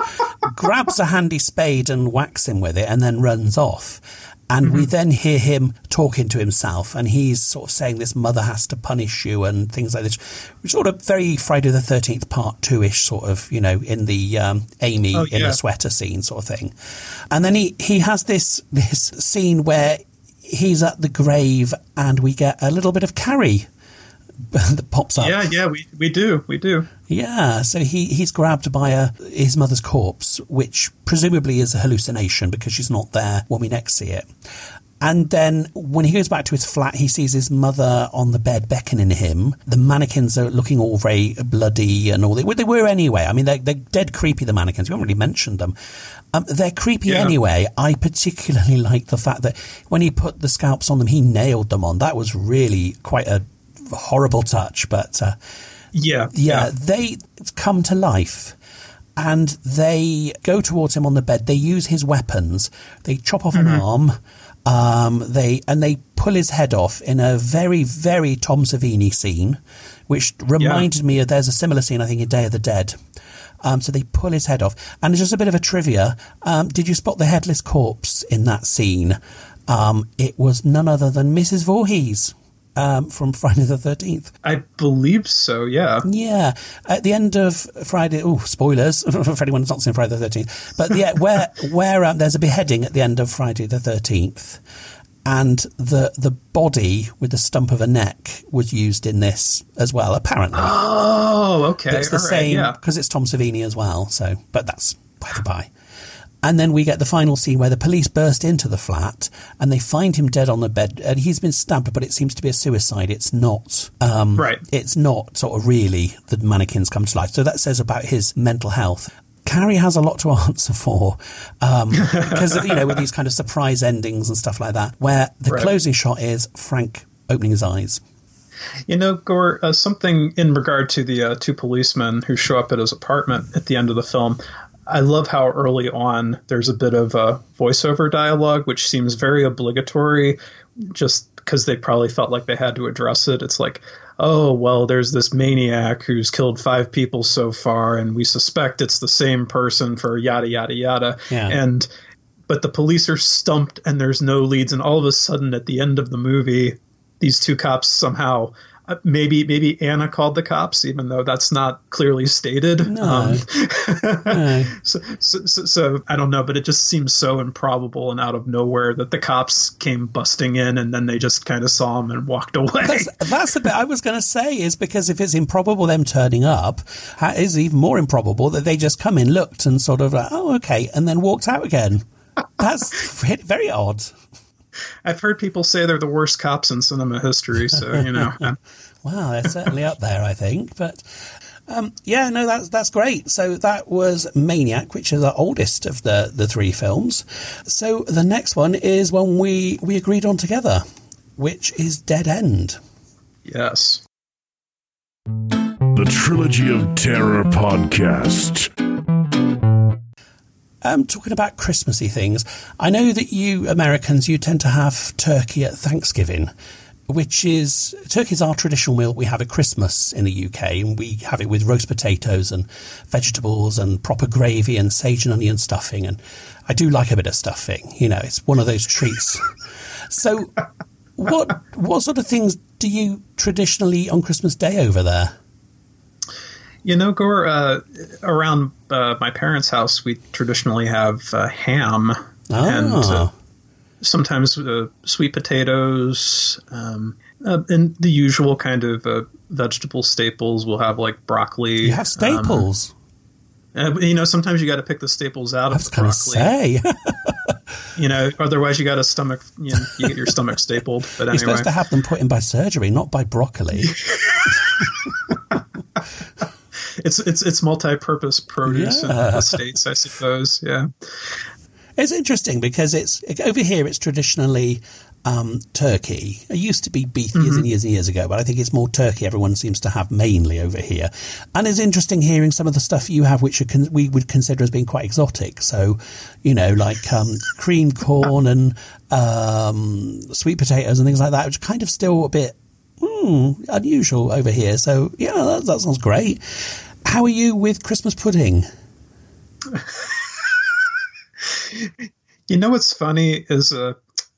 Grabs a handy spade and whacks him with it, and then runs off. And we then hear him talking to himself, and he's sort of saying this mother has to punish you and things like this, which sort of very Friday the 13th part two ish, sort of, you know, in the um, Amy Oh, in yeah. a sweater scene sort of thing. And then he, he has this, this scene where he's at the grave and we get a little bit of Carrie that pops up. Yeah, yeah, we, we do, we do. Yeah, so he, he's grabbed by a, his mother's corpse, which presumably is a hallucination because she's not there when we next see it. And then when he goes back to his flat, he sees his mother on the bed beckoning him. The mannequins are looking all very bloody and all. They, well, they were anyway. I mean, they're, they're dead creepy, the mannequins. We haven't really mentioned them. Um, they're creepy Yeah. anyway. I particularly like the fact that when he put the scalps on them, he nailed them on. That was really quite a horrible touch, but. Uh, Yeah, yeah, they come to life and they go towards him on the bed. They use his weapons. They chop off an arm. Um, they and they pull his head off in a very, very Tom Savini scene, which reminded me of. There's a similar scene, I think, in Day of the Dead. Um, so they pull his head off, and it's just a bit of a trivia: um, Did you spot the headless corpse in that scene? Um, it was none other than Mrs. Voorhees um, from Friday the Thirteenth. I believe so, yeah. Yeah, at the end of Friday. Oh, spoilers for anyone who's not seen Friday the Thirteenth. But yeah, where where um, there's a beheading at the end of Friday the Thirteenth, and the the body with the stump of a neck was used in this as well. Apparently, Oh, okay. it's the right, same yeah. because it's Tom Savini as well. So, but that's by the by. And then we get the final scene where the police burst into the flat and they find him dead on the bed. And he's been stabbed, but it seems to be a suicide. It's not. Um, Right. It's not sort of really the mannequins come to life. So that says about his mental health. Carrie has a lot to answer for um, because you know with these kind of surprise endings and stuff like that, where the Right. closing shot is Frank opening his eyes. You know, Gore, uh, something in regard to the uh, two policemen who show up at his apartment at the end of the film. I love how early on there's a bit of a voiceover dialogue, which seems very obligatory just because they probably felt like they had to address it. It's like, oh, well, there's this maniac who's killed five people so far, and we suspect it's the same person for yada, yada, yada. Yeah. And but the police are stumped and there's no leads and all of a sudden at the end of the movie these two cops somehow uh, maybe maybe Anna called the cops even though that's not clearly stated Um, No. No. so, so, so, so I don't know but it just seems so improbable and out of nowhere that the cops came busting in and then they just kind of saw him and walked away That's, that's the bit I was going to say is because if it's improbable them turning up, how- it's even more improbable that they just come in, looked, and sort of like, oh, okay, and then walked out again. That's very odd. I've heard people say they're the worst cops in cinema history so you know Wow, they're certainly up there, I think. But um, yeah, no, that's that's great. So that was Maniac, which is the oldest of the the three films. So the next one is one we we agreed on together, which is Dead End. yes The Trilogy of Terror podcast. Um, talking about Christmassy things, I know that you Americans, you tend to have turkey at Thanksgiving, which is turkey's our traditional meal we have at Christmas in the UK, and we have it with roast potatoes and vegetables and proper gravy and sage and onion stuffing. And I do like a bit of stuffing, you know, it's one of those treats. so, what what sort of things do you traditionally on Christmas Day over there? You know, Gore, uh, around uh, my parents' house, we traditionally have uh, ham and uh, Ah. sometimes uh, sweet potatoes um, uh, and the usual kind of uh, vegetable staples. We'll have like broccoli. You have staples. Um, uh, you know, sometimes you got to pick the staples out of the broccoli. say. You know, otherwise you got a stomach. You, know, you get your stomach stapled. But You're supposed to have them put in by surgery, not by broccoli. it's it's it's multi-purpose produce in the states, I suppose. Yeah. It's interesting because it's over here. It's traditionally um, turkey. It used to be beef years and years and years ago, but I think it's more turkey. Everyone seems to have mainly over here, and it's interesting hearing some of the stuff you have, which are con- we would consider as being quite exotic. So, you know, like um, cream corn and um, sweet potatoes and things like that, which are kind of still a bit hmm, unusual over here. So, yeah, that, that sounds great. How are you with Christmas pudding? You know what's funny is uh,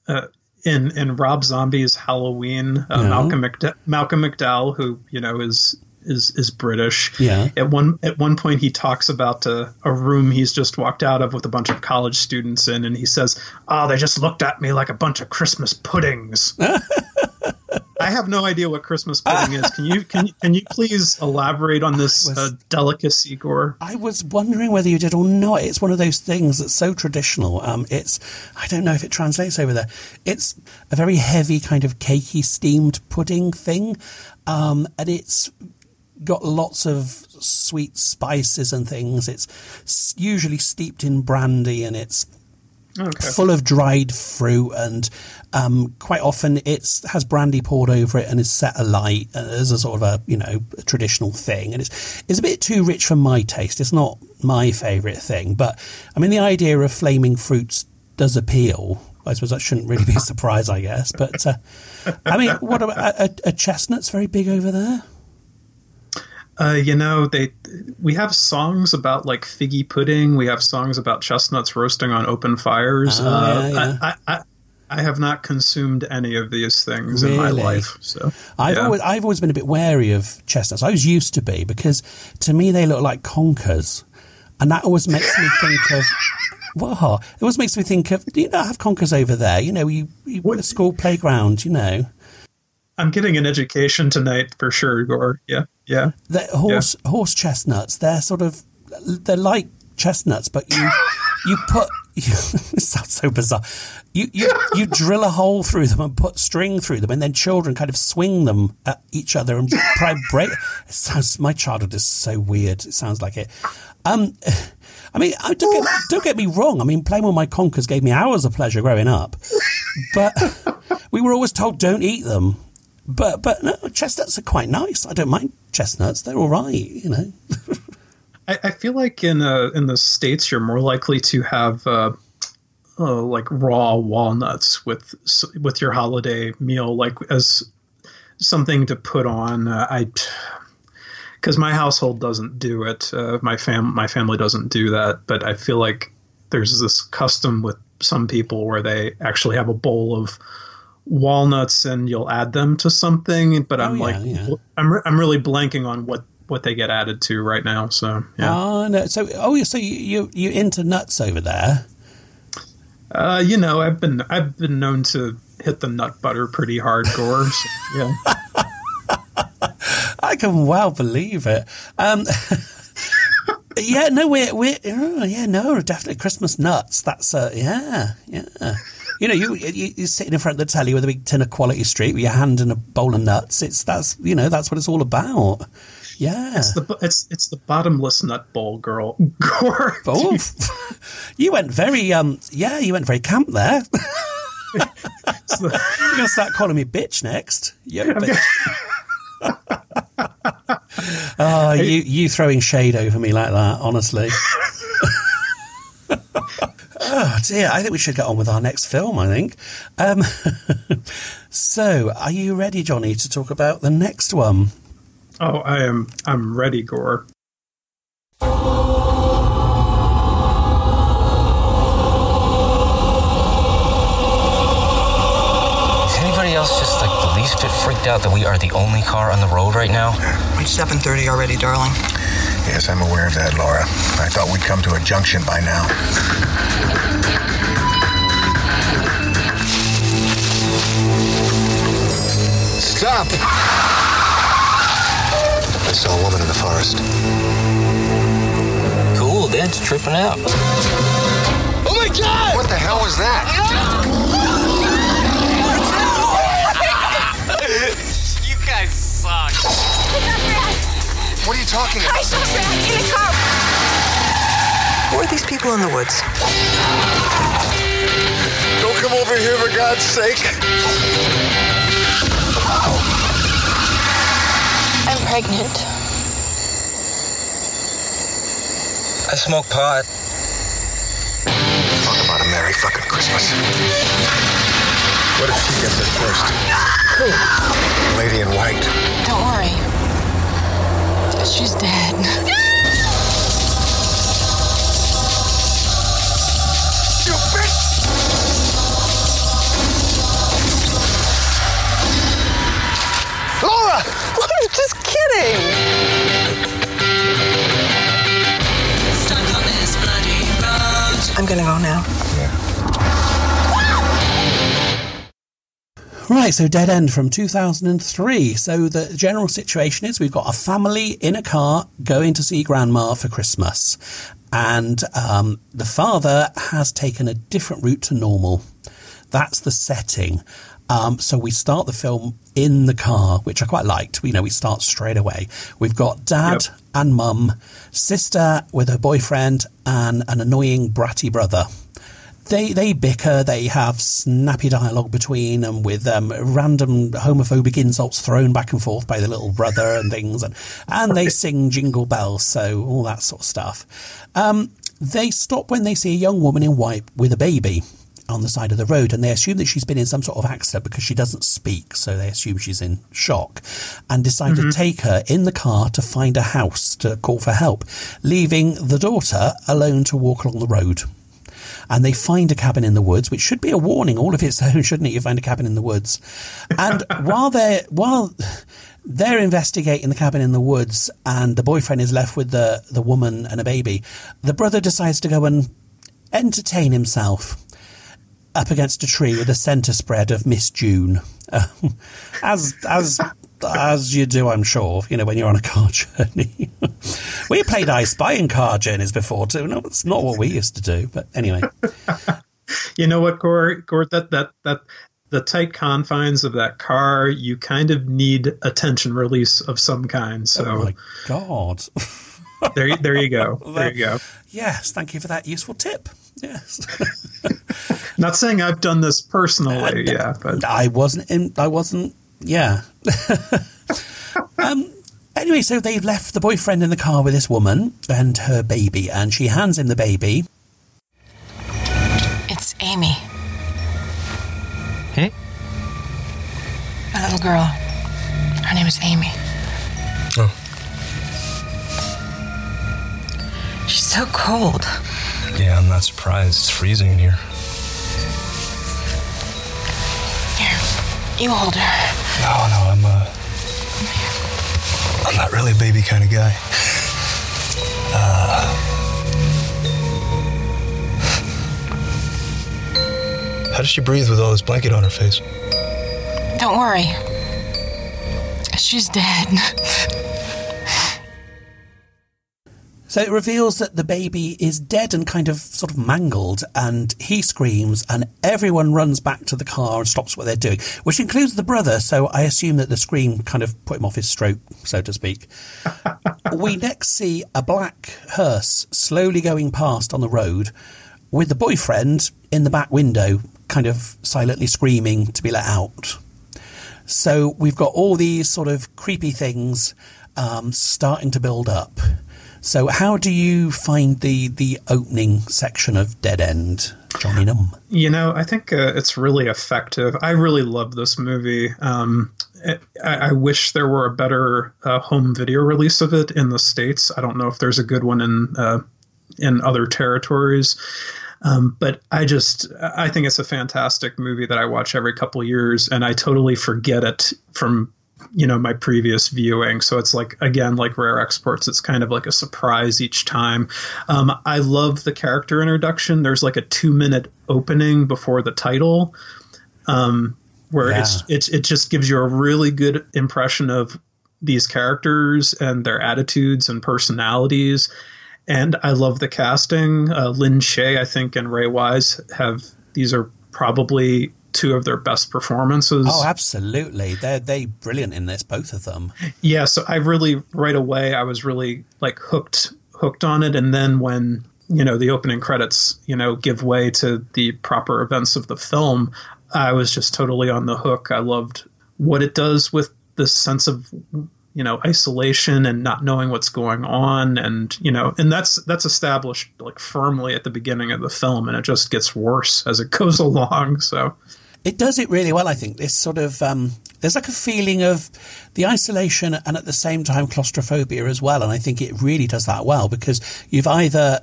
uh, in in Rob Zombie's Halloween, uh, Yeah. Malcolm McD- Malcolm McDowell, who you know is is is British. Yeah. At one at one point, he talks about uh, a room he's just walked out of with a bunch of college students in, and he says, "Oh, they just looked at me like a bunch of Christmas puddings." I have no idea what Christmas pudding is. Can you can you, can you please elaborate on this uh, delicacy, Gore? I was wondering whether you did or not. It's one of those things that's so traditional. Um, it's I don't know if it translates over there. It's a very heavy kind of cakey steamed pudding thing, um, and it's got lots of sweet spices and things. It's usually steeped in brandy, and it's Okay. full of dried fruit and um, quite often it has brandy poured over it and is set alight as a sort of a you know a traditional thing. And it's it's a bit too rich for my taste. It's not my favorite thing. But i mean the idea of flaming fruits does appeal. I suppose that shouldn't really be a surprise i guess. But uh, i mean what about chestnut's very big over there Uh, you know, they we have songs about like figgy pudding. We have songs about chestnuts roasting on open fires. Oh, uh, yeah, yeah. I, I, I, I have not consumed any of these things in my life. So I've yeah. always I've always been a bit wary of chestnuts. I was used to be because to me they look like conkers, and that always makes me think of. Wow, it always makes me think of. Do you not have conkers over there? You know, you, you at school playground. You know, I'm getting an education tonight for sure, Gore. Yeah, yeah. the horse horse chestnuts. They're sort of they're like chestnuts, but you you put. it sounds so bizarre. You, you you drill a hole through them and put string through them, and then children kind of swing them at each other and try break. It sounds my childhood is so weird. It sounds like it. Um, I mean, I- don't get, don't get me wrong. I mean, playing with my conkers gave me hours of pleasure growing up, but we were always told don't eat them. But but no, chestnuts are quite nice. I don't mind chestnuts; they're all right. You know. I, I feel like in uh, in the states you're more likely to have uh, uh, like raw walnuts with with your holiday meal, like as something to put on. Uh, I because my household doesn't do it. Uh, my fam my family doesn't do that, but I feel like there's this custom with some people where they actually have a bowl of walnuts and you'll add them to something but i'm Oh, yeah, like yeah. i'm re- i'm really blanking on what what they get added to right now so yeah Oh no! So oh, so you you you into nuts over there? Uh, you know, I've been I've been known to hit the nut butter pretty hardcore. so, yeah. I can well believe it. Um, yeah, no, we're we're oh, yeah, no, definitely Christmas nuts. That's uh, yeah, yeah. You know, you, you you're sitting in front of the telly with a big tin of Quality Street with your hand in a bowl of nuts. It's that's you know that's what it's all about. Yeah. It's the it's it's the bottomless nut bowl, girl. Oh, you went very um yeah, you went very camp there. You're gonna start calling me bitch next. Yo, bitch. oh, you you throwing shade over me like that, honestly. Oh dear, I think we should get on with our next film. I think. Um, so, are you ready, Johnny, to talk about the next one? Oh, I am I'm ready, Gore. Bit freaked out that we are the only car on the road right now? It's 7.30 already, darling. Yes, I'm aware of that, Laura. I thought we'd come to a junction by now. Stop! I saw a woman in the forest. Cool, Dad's tripping out. Oh my god! What the hell was that? you guys suck. What are you talking about? I saw Brad in the car. Who are these people in the woods? Don't come over here for God's sake. I'm pregnant. I smoke pot. Talk about a Merry fucking Christmas. What if she gets it first? Who? Lady in white. Don't worry. She's dead. you bitch! Laura! Laura's just kidding! I'm gonna go now. Yeah. Right, so Dead End from 2003. So the general situation is we've got a family in a car going to see Grandma for Christmas. And um, the father has taken a different route to normal. That's the setting. Um, so we start the film in the car, which I quite liked. You know, we start straight away. We've got dad Yep. and mum, sister with her boyfriend, and an annoying bratty brother. They they bicker. They have snappy dialogue between them with um, random homophobic insults thrown back and forth by the little brother and things, and and they sing jingle bells. So all that sort of stuff. Um, they stop when they see a young woman in white with a baby on the side of the road and they assume that she's been in some sort of accident because she doesn't speak so they assume she's in shock and decide to take her in the car to find a house to call for help leaving the daughter alone to walk along the road and they find a cabin in the woods, which should be a warning all of its own, shouldn't it? You find a cabin in the woods, and while they're while they're investigating the cabin in the woods, and the boyfriend is left with the the woman and a baby, the brother decides to go and entertain himself up against a tree with a centre spread of Miss June, Um, as as as you do, I'm sure. You know when you're on a car journey. we played I Spy in car journeys before too. No, it's not what we used to do, but anyway. You know what, Gord? Gord, that that that the tight confines of that car, you kind of need a tension release of some kind. So, Oh my god! there, there you go. There you go. Yes, thank you for that useful tip. Yes. Not saying I've done this personally, yeah, but I wasn't in. I wasn't. Yeah. um. Anyway, so they've left the boyfriend in the car with this woman and her baby, and she hands him the baby. It's Amy. Hey? My little girl. Her name is Amy. Oh. She's so cold. Yeah, I'm not surprised. It's freezing in here. You hold her. No, no, I'm uh I'm not really a baby kind of guy. Uh How does she breathe with all this blanket on her face? Don't worry. She's dead. So it reveals that the baby is dead and kind of sort of mangled, and he screams, and everyone runs back to the car and stops what they're doing, which includes the brother. So I assume that the scream kind of put him off his stroke, so to speak. we next see a black hearse slowly going past on the road with the boyfriend in the back window, kind of silently screaming to be let out. So we've got all these sort of creepy things um, starting to build up. So how do you find the the opening section of Dead End, Johnny Num? You know, I think uh, it's really effective. I really love this movie. Um, it, I, I wish there were a better uh, home video release of it in the states. I don't know if there's a good one in uh, in other territories. Um, but I just I think it's a fantastic movie that I watch every couple years, and I totally forget it from you know my previous viewing. So it's like again like rare exports it's kind of like a surprise each time. Um, i love the character introduction. There's like a two minute opening before the title um, where Yeah. it's, it's it just gives you a really good impression of these characters and their attitudes and personalities. And i love the casting. Uh, Lin Shaye i think and ray wise have these are probably two of their best performances. Oh, absolutely. They're they brilliant in this, both of them. yeah so i really right away i was really like hooked hooked on it. And then when you know the opening credits you know give way to the proper events of the film i was just totally on the hook. I loved what it does with this sense of you know isolation and not knowing what's going on. And you know and that's that's established like firmly at the beginning of the film and it just gets worse as it goes along. So It does it really well, I think. This sort of um, there's like a feeling of the isolation and at the same time claustrophobia as well, and I think it really does that well because you've either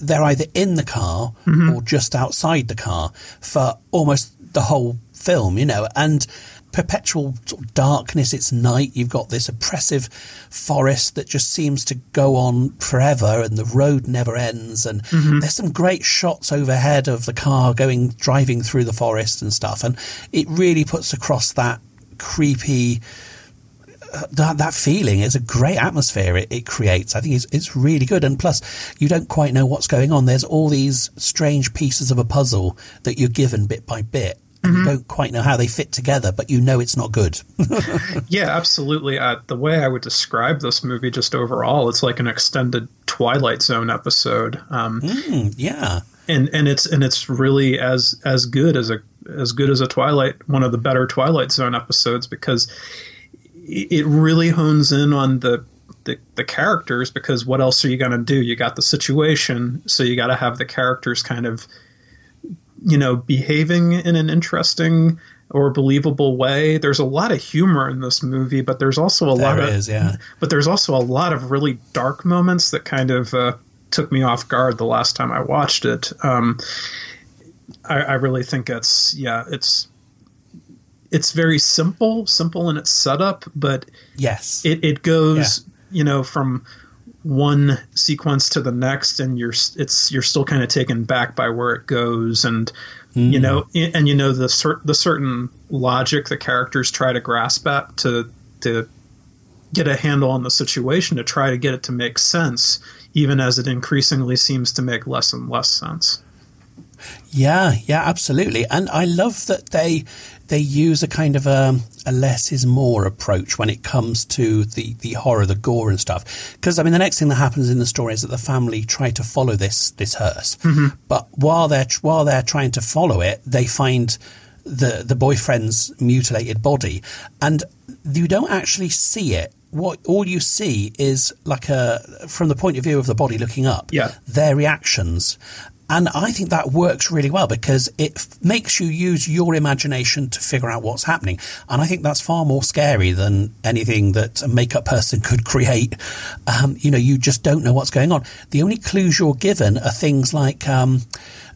they're either in the car Mhm. or just outside the car for almost the whole film, you know, and perpetual sort of darkness. It's night. You've got this oppressive forest that just seems to go on forever, and the road never ends. And Mhm. there's some great shots overhead of the car going driving through the forest and stuff, and it really puts across that creepy. uh, That, that feeling is a great atmosphere it, it creates. I think it's, it's really good. And plus, you don't quite know what's going on. There's all these strange pieces of a puzzle that you're given bit by bit. And you don't quite know how they fit together, but you know it's not good. Yeah, absolutely. Uh, the way I would describe this movie, just overall, it's like an extended Twilight Zone episode. Um, Mm, yeah, and and it's and it's really as as good as a as good as a Twilight, one of the better Twilight Zone episodes because it it really hones in on the. The, the characters because what else are you going to do you got the situation so you got to have the characters kind of you know behaving in an interesting or believable way there's a lot of humor in this movie but there's also a lot There of yeah. but there's also a lot of really dark moments that kind of uh, took me off guard the last time I watched it. Um, I, I really think it's yeah, it's it's very simple, simple in its setup, but yes, it it goes you know from one sequence to the next, and you're it's you're still kind of taken back by where it goes, and you Mm. know and you know the cer- the certain logic the characters try to grasp at to to get a handle on the situation to try to get it to make sense, even as it increasingly seems to make less and less sense. Yeah, yeah, absolutely. And I love that they they use a kind of a, a less is more approach when it comes to the, the horror, the gore and stuff. Because I mean, the next thing that happens in the story is that the family try to follow this this hearse, Mhm. but while they're while they're trying to follow it, they find the the boyfriend's mutilated body, and you don't actually see it. What all you see is like a from the point of view of the body looking up, Yeah. their reactions. And I think that works really well because it f- makes you use your imagination to figure out what's happening. And I think that's far more scary than anything that a makeup person could create. Um, you know, you just don't know what's going on. The only clues you're given are things like um,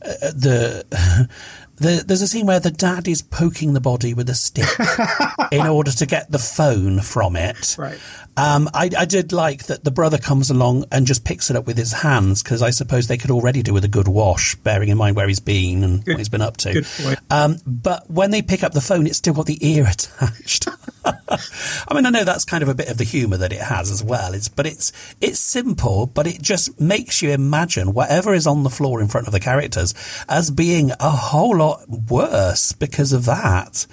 uh, the. The, there's a scene where the dad is poking the body with a stick in order to get the phone from it. Right. Um, I, I did like that the brother comes along and just picks it up with his hands because I suppose they could already do with a good wash, bearing in mind where he's been and what he's been up to. good. Um, but when they pick up the phone, it's still got the ear attached. I mean, I know that's kind of a bit of the humour that it has as well. It's but it's it's simple, but it just makes you imagine whatever is on the floor in front of the characters as being a whole lot worse because of that.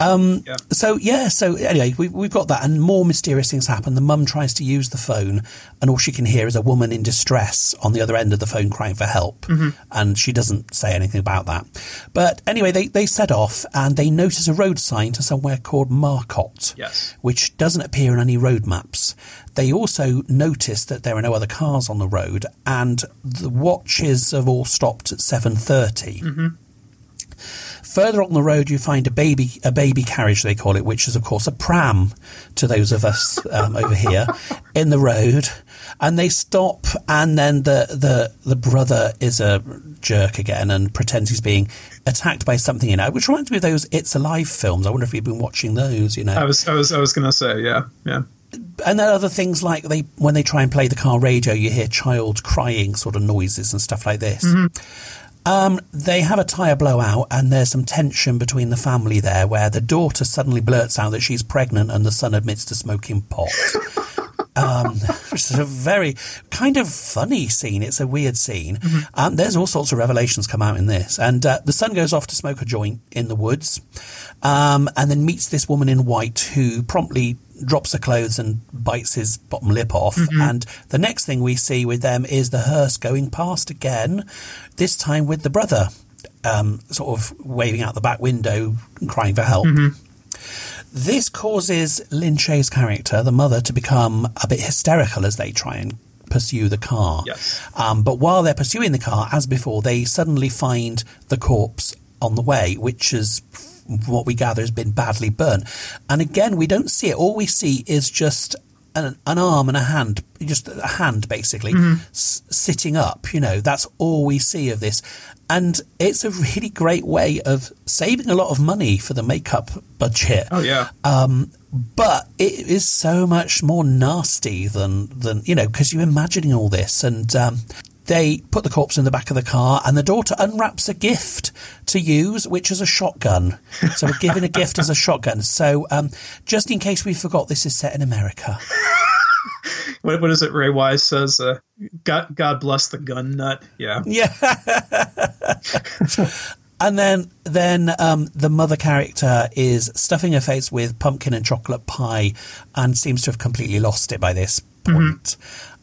Um, So yeah, so anyway, we, we've got that, and more mysterious things happen. The mum tries to use the phone, and all she can hear is a woman in distress on the other end of the phone crying for help, Mhm. and she doesn't say anything about that. But anyway, they they set off, and they notice a road sign to somewhere called Marcotte, Yes. which doesn't appear in any road maps. They also notice that there are no other cars on the road, and the watches have all stopped at seven thirty. Mhm. Further on the road, you find a baby a baby carriage, they call it, which is of course a pram to those of us um, over here in the road. And they stop, and then the, the the brother is a jerk again and pretends he's being attacked by something in it, which reminds me of those "It's Alive" films. I wonder if you've been watching those. You know, I was I was I was gonna say yeah yeah and then other things like they when they try and play the car radio, you hear child crying sort of noises and stuff like this. Um, they have a tyre blowout, and there's some tension between the family there, where the daughter suddenly blurts out that she's pregnant, and the son admits to smoking pot. um, which is a very kind of funny scene. It's a weird scene. Um, there's all sorts of revelations come out in this, and uh, the son goes off to smoke a joint in the woods, um, and then meets this woman in white who promptly drops her clothes and bites his bottom lip off. Mhm. And the next thing we see with them is the hearse going past again, this time with the brother. Um, sort of waving out the back window, and crying for help. Mhm. This causes Lin Shaye's character, the mother, to become a bit hysterical as they try and pursue the car. Yes. Um, but while they're pursuing the car, as before, they suddenly find the corpse on the way, which is what we gather has been badly burnt. And again, we don't see it. All we see is just an, an arm and a hand, just a hand basically, Mhm. s- sitting up. You know, that's all we see of this. And it's a really great way of saving a lot of money for the makeup budget. Oh yeah. Um, but it is so much more nasty than than you know because you're imagining all this, and um, they put the corpse in the back of the car, and the daughter unwraps a gift to use, which is a shotgun. So we're giving a gift as a shotgun. So um, just in case we forgot, this is set in America. What, what is it? Ray Wise says, uh, "God, God bless the gun nut." Yeah. Yeah. And then, then um, the mother character is stuffing her face with pumpkin and chocolate pie, and seems to have completely lost it by this point.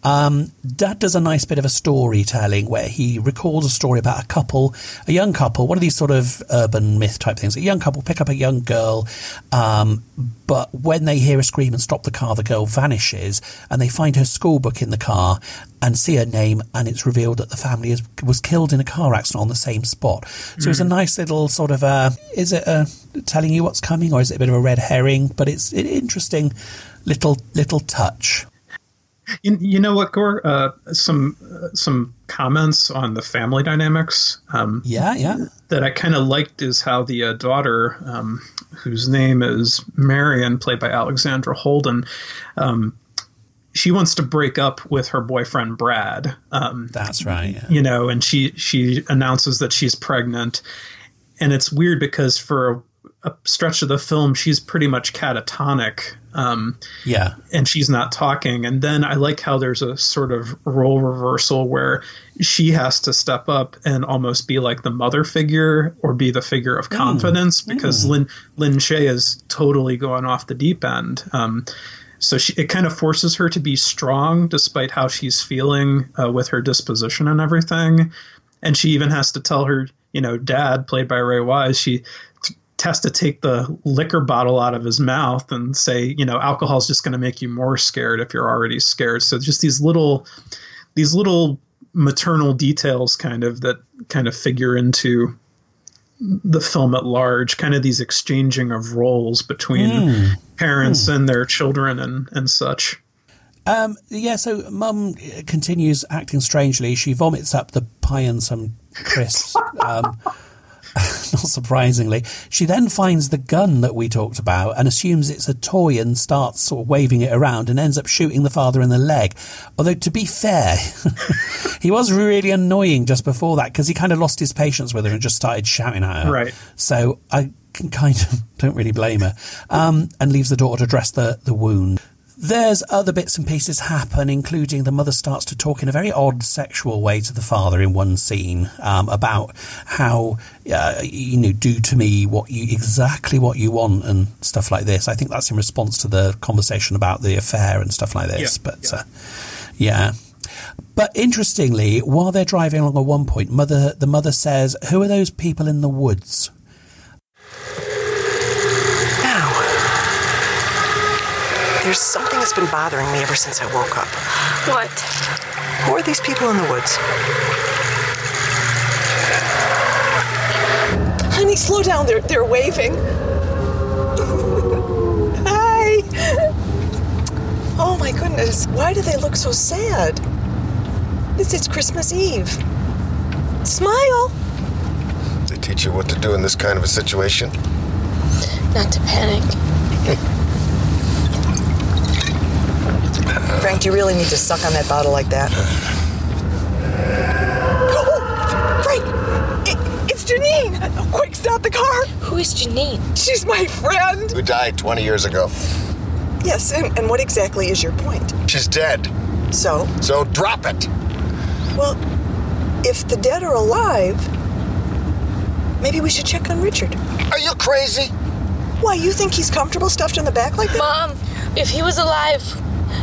Um, Dad does a nice bit of a storytelling where he recalls a story about a couple, a young couple, one of these sort of urban myth type things. A young couple pick up a young girl, um, but when they hear a scream and stop the car, the girl vanishes, and they find her school book in the car and see her name, and it's revealed that the family is, was killed in a car accident on the same spot. So it's a Mm. nice little sort of a, is it a telling you what's coming, or is it a bit of a red herring? But it's an interesting little little touch. You, you know what, Gore? Uh, some uh, some comments on the family dynamics. Um, Yeah, yeah. That I kind of liked is how the uh, daughter, um, whose name is Marion, played by Alexandra Holden, um, she wants to break up with her boyfriend Brad. Um, That's right. Yeah. you know, and she she announces that she's pregnant, and it's weird because for a, a stretch of the film, she's pretty much catatonic. Um, Yeah. and she's not talking. And then I like how there's a sort of role reversal where she has to step up and almost be like the mother figure or be the figure of confidence because Mm. Lin Lin Shaye is totally going off the deep end. Um, so she, it kind of forces her to be strong despite how she's feeling uh, with her disposition and everything. And she even has to tell her, you know, dad, played by Ray Wise, she t- has to take the liquor bottle out of his mouth and say, you know, alcohol's just going to make you more scared if you're already scared. So just these little, these little maternal details kind of that kind of figure into the film at large, kind of these exchanging of roles between Mm. parents and their children and, and such. Um, yeah, so mum continues acting strangely. She vomits up the pie and some crisps. um, not surprisingly. She then finds the gun that we talked about and assumes it's a toy and starts sort of waving it around and ends up shooting the father in the leg. Although, to be fair, he was really annoying just before that because he kind of lost his patience with her and just started shouting at her. Right. So I can kind of don't really blame her. Um, and leaves the daughter to dress the, the wound. There's other bits and pieces happen, including the mother starts to talk in a very odd sexual way to the father in one scene um, about how uh, you know do to me what you exactly what you want and stuff like this. I think that's in response to the conversation about the affair and stuff like this. Yeah, but Uh, yeah. But interestingly, while they're driving along at one point, mother the mother says, "Who are those people in the woods?" There's something that's been bothering me ever since I woke up. What? Who are these people in the woods? Honey, slow down. They're they're waving. Hi. Oh my goodness. Why do they look so sad? This is Christmas Eve. Smile. They teach you what to do in this kind of a situation. Not to panic. Frank, do you really need to suck on that bottle like that? Oh, Frank, it, it's Janine. Quick, stop the car. Who is Janine? She's my friend. Who died 20 years ago. Yes, and, and what exactly is your point? She's dead. So? So drop it. Well, if the dead are alive, maybe we should check on Richard. Are you crazy? Why, you think he's comfortable stuffed in the back like that? Mom, if he was alive,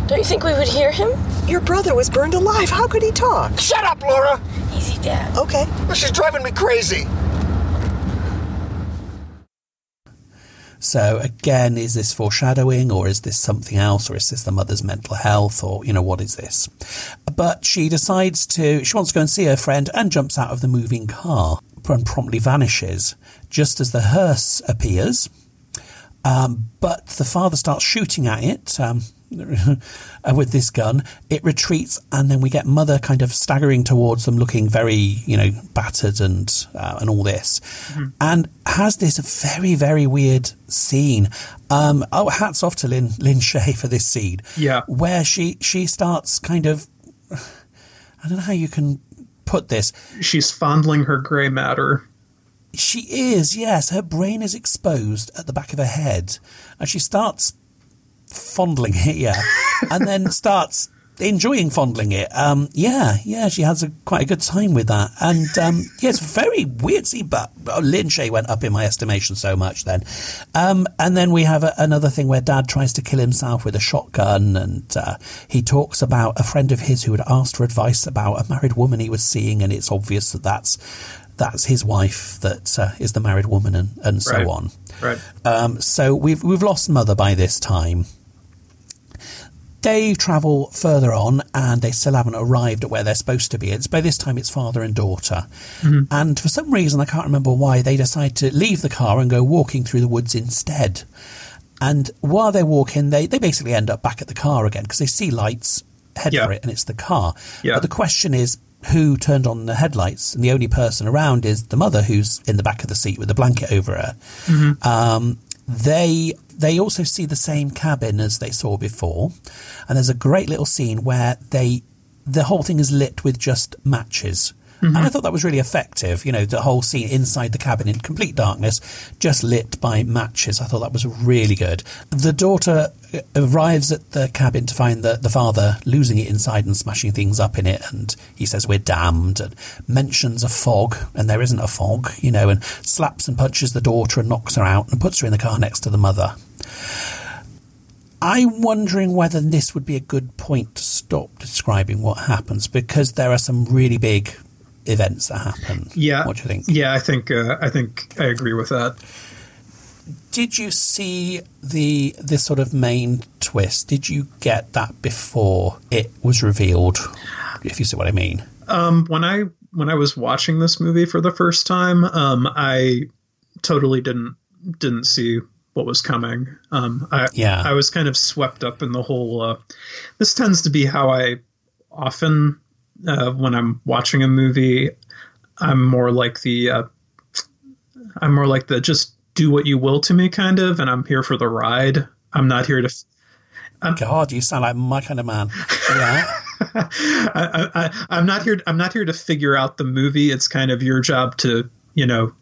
don't you think we would hear him? Your brother was burned alive. How could he talk? Shut up, Laura. Easy, Dad. Okay. She's driving me crazy. So again, is this foreshadowing or is this something else or is this the mother's mental health or, you know, what is this? But she decides to, she wants to go and see her friend and jumps out of the moving car and promptly vanishes just as the hearse appears. Um, but the father starts shooting at it. Um, with this gun. It retreats, and then we get Mother kind of staggering towards them, looking very, you know, battered and uh, and all this, Mhm. and has this very very weird scene. Um, oh, hats off to Lin Lin Shaye for this scene. Yeah. where she she starts kind of. I don't know how you can put this. She's fondling her grey matter. She is, yes. Her brain is exposed at the back of her head, and she starts fondling it, yeah, and then starts enjoying fondling it. Um, yeah, yeah, she has a quite a good time with that, and um, yeah, it's very weird. See, but oh, Lin Shaye went up in my estimation so much then, um, and then we have a, another thing where Dad tries to kill himself with a shotgun, and uh, he talks about a friend of his who had asked for advice about a married woman he was seeing, and it's obvious that that's that's his wife that uh, is the married woman, and, and so Right. on. Right. Um, so we've we've lost mother by this time. They travel further on, and they still haven't arrived at where they're supposed to be. It's by this time it's father and daughter, Mhm. and for some reason I can't remember why they decide to leave the car and go walking through the woods instead. And while they're walking, they they basically end up back at the car again because they see lights, head Yeah. for it, and it's the car. Yeah. But the question is, who turned on the headlights? And the only person around is the mother, who's in the back of the seat with the blanket over her. Mhm. Um, they they also see the same cabin as they saw before, and there's a great little scene where they the whole thing is lit with just matches. And I thought that was really effective. You know, the whole scene inside the cabin in complete darkness, just lit by matches. I thought that was really good. The daughter uh, arrives at the cabin to find the, the father losing it inside and smashing things up in it. And he says, We're damned, and mentions a fog, and there isn't a fog, you know, and slaps and punches the daughter and knocks her out and puts her in the car next to the mother. I'm wondering whether this would be a good point to stop describing what happens because there are some really big events that happen. Yeah. What do you think? Yeah, I think uh, I think I agree with that. Did you see the this sort of main twist? Did you get that before it was revealed? If you see what I mean. Um, when I when I was watching this movie for the first time, um, I totally didn't didn't see what was coming. Um, I Yeah. I was kind of swept up in the whole. Uh, this tends to be how I often uh, when I'm watching a movie. I'm more like the uh, I'm more like the just do what you will to me kind of, and I'm here for the ride. I'm not here to. I'm, God, you sound like my kind of man. Yeah. I, I, I'm not here. I'm not here to figure out the movie. It's kind of your job to, you know,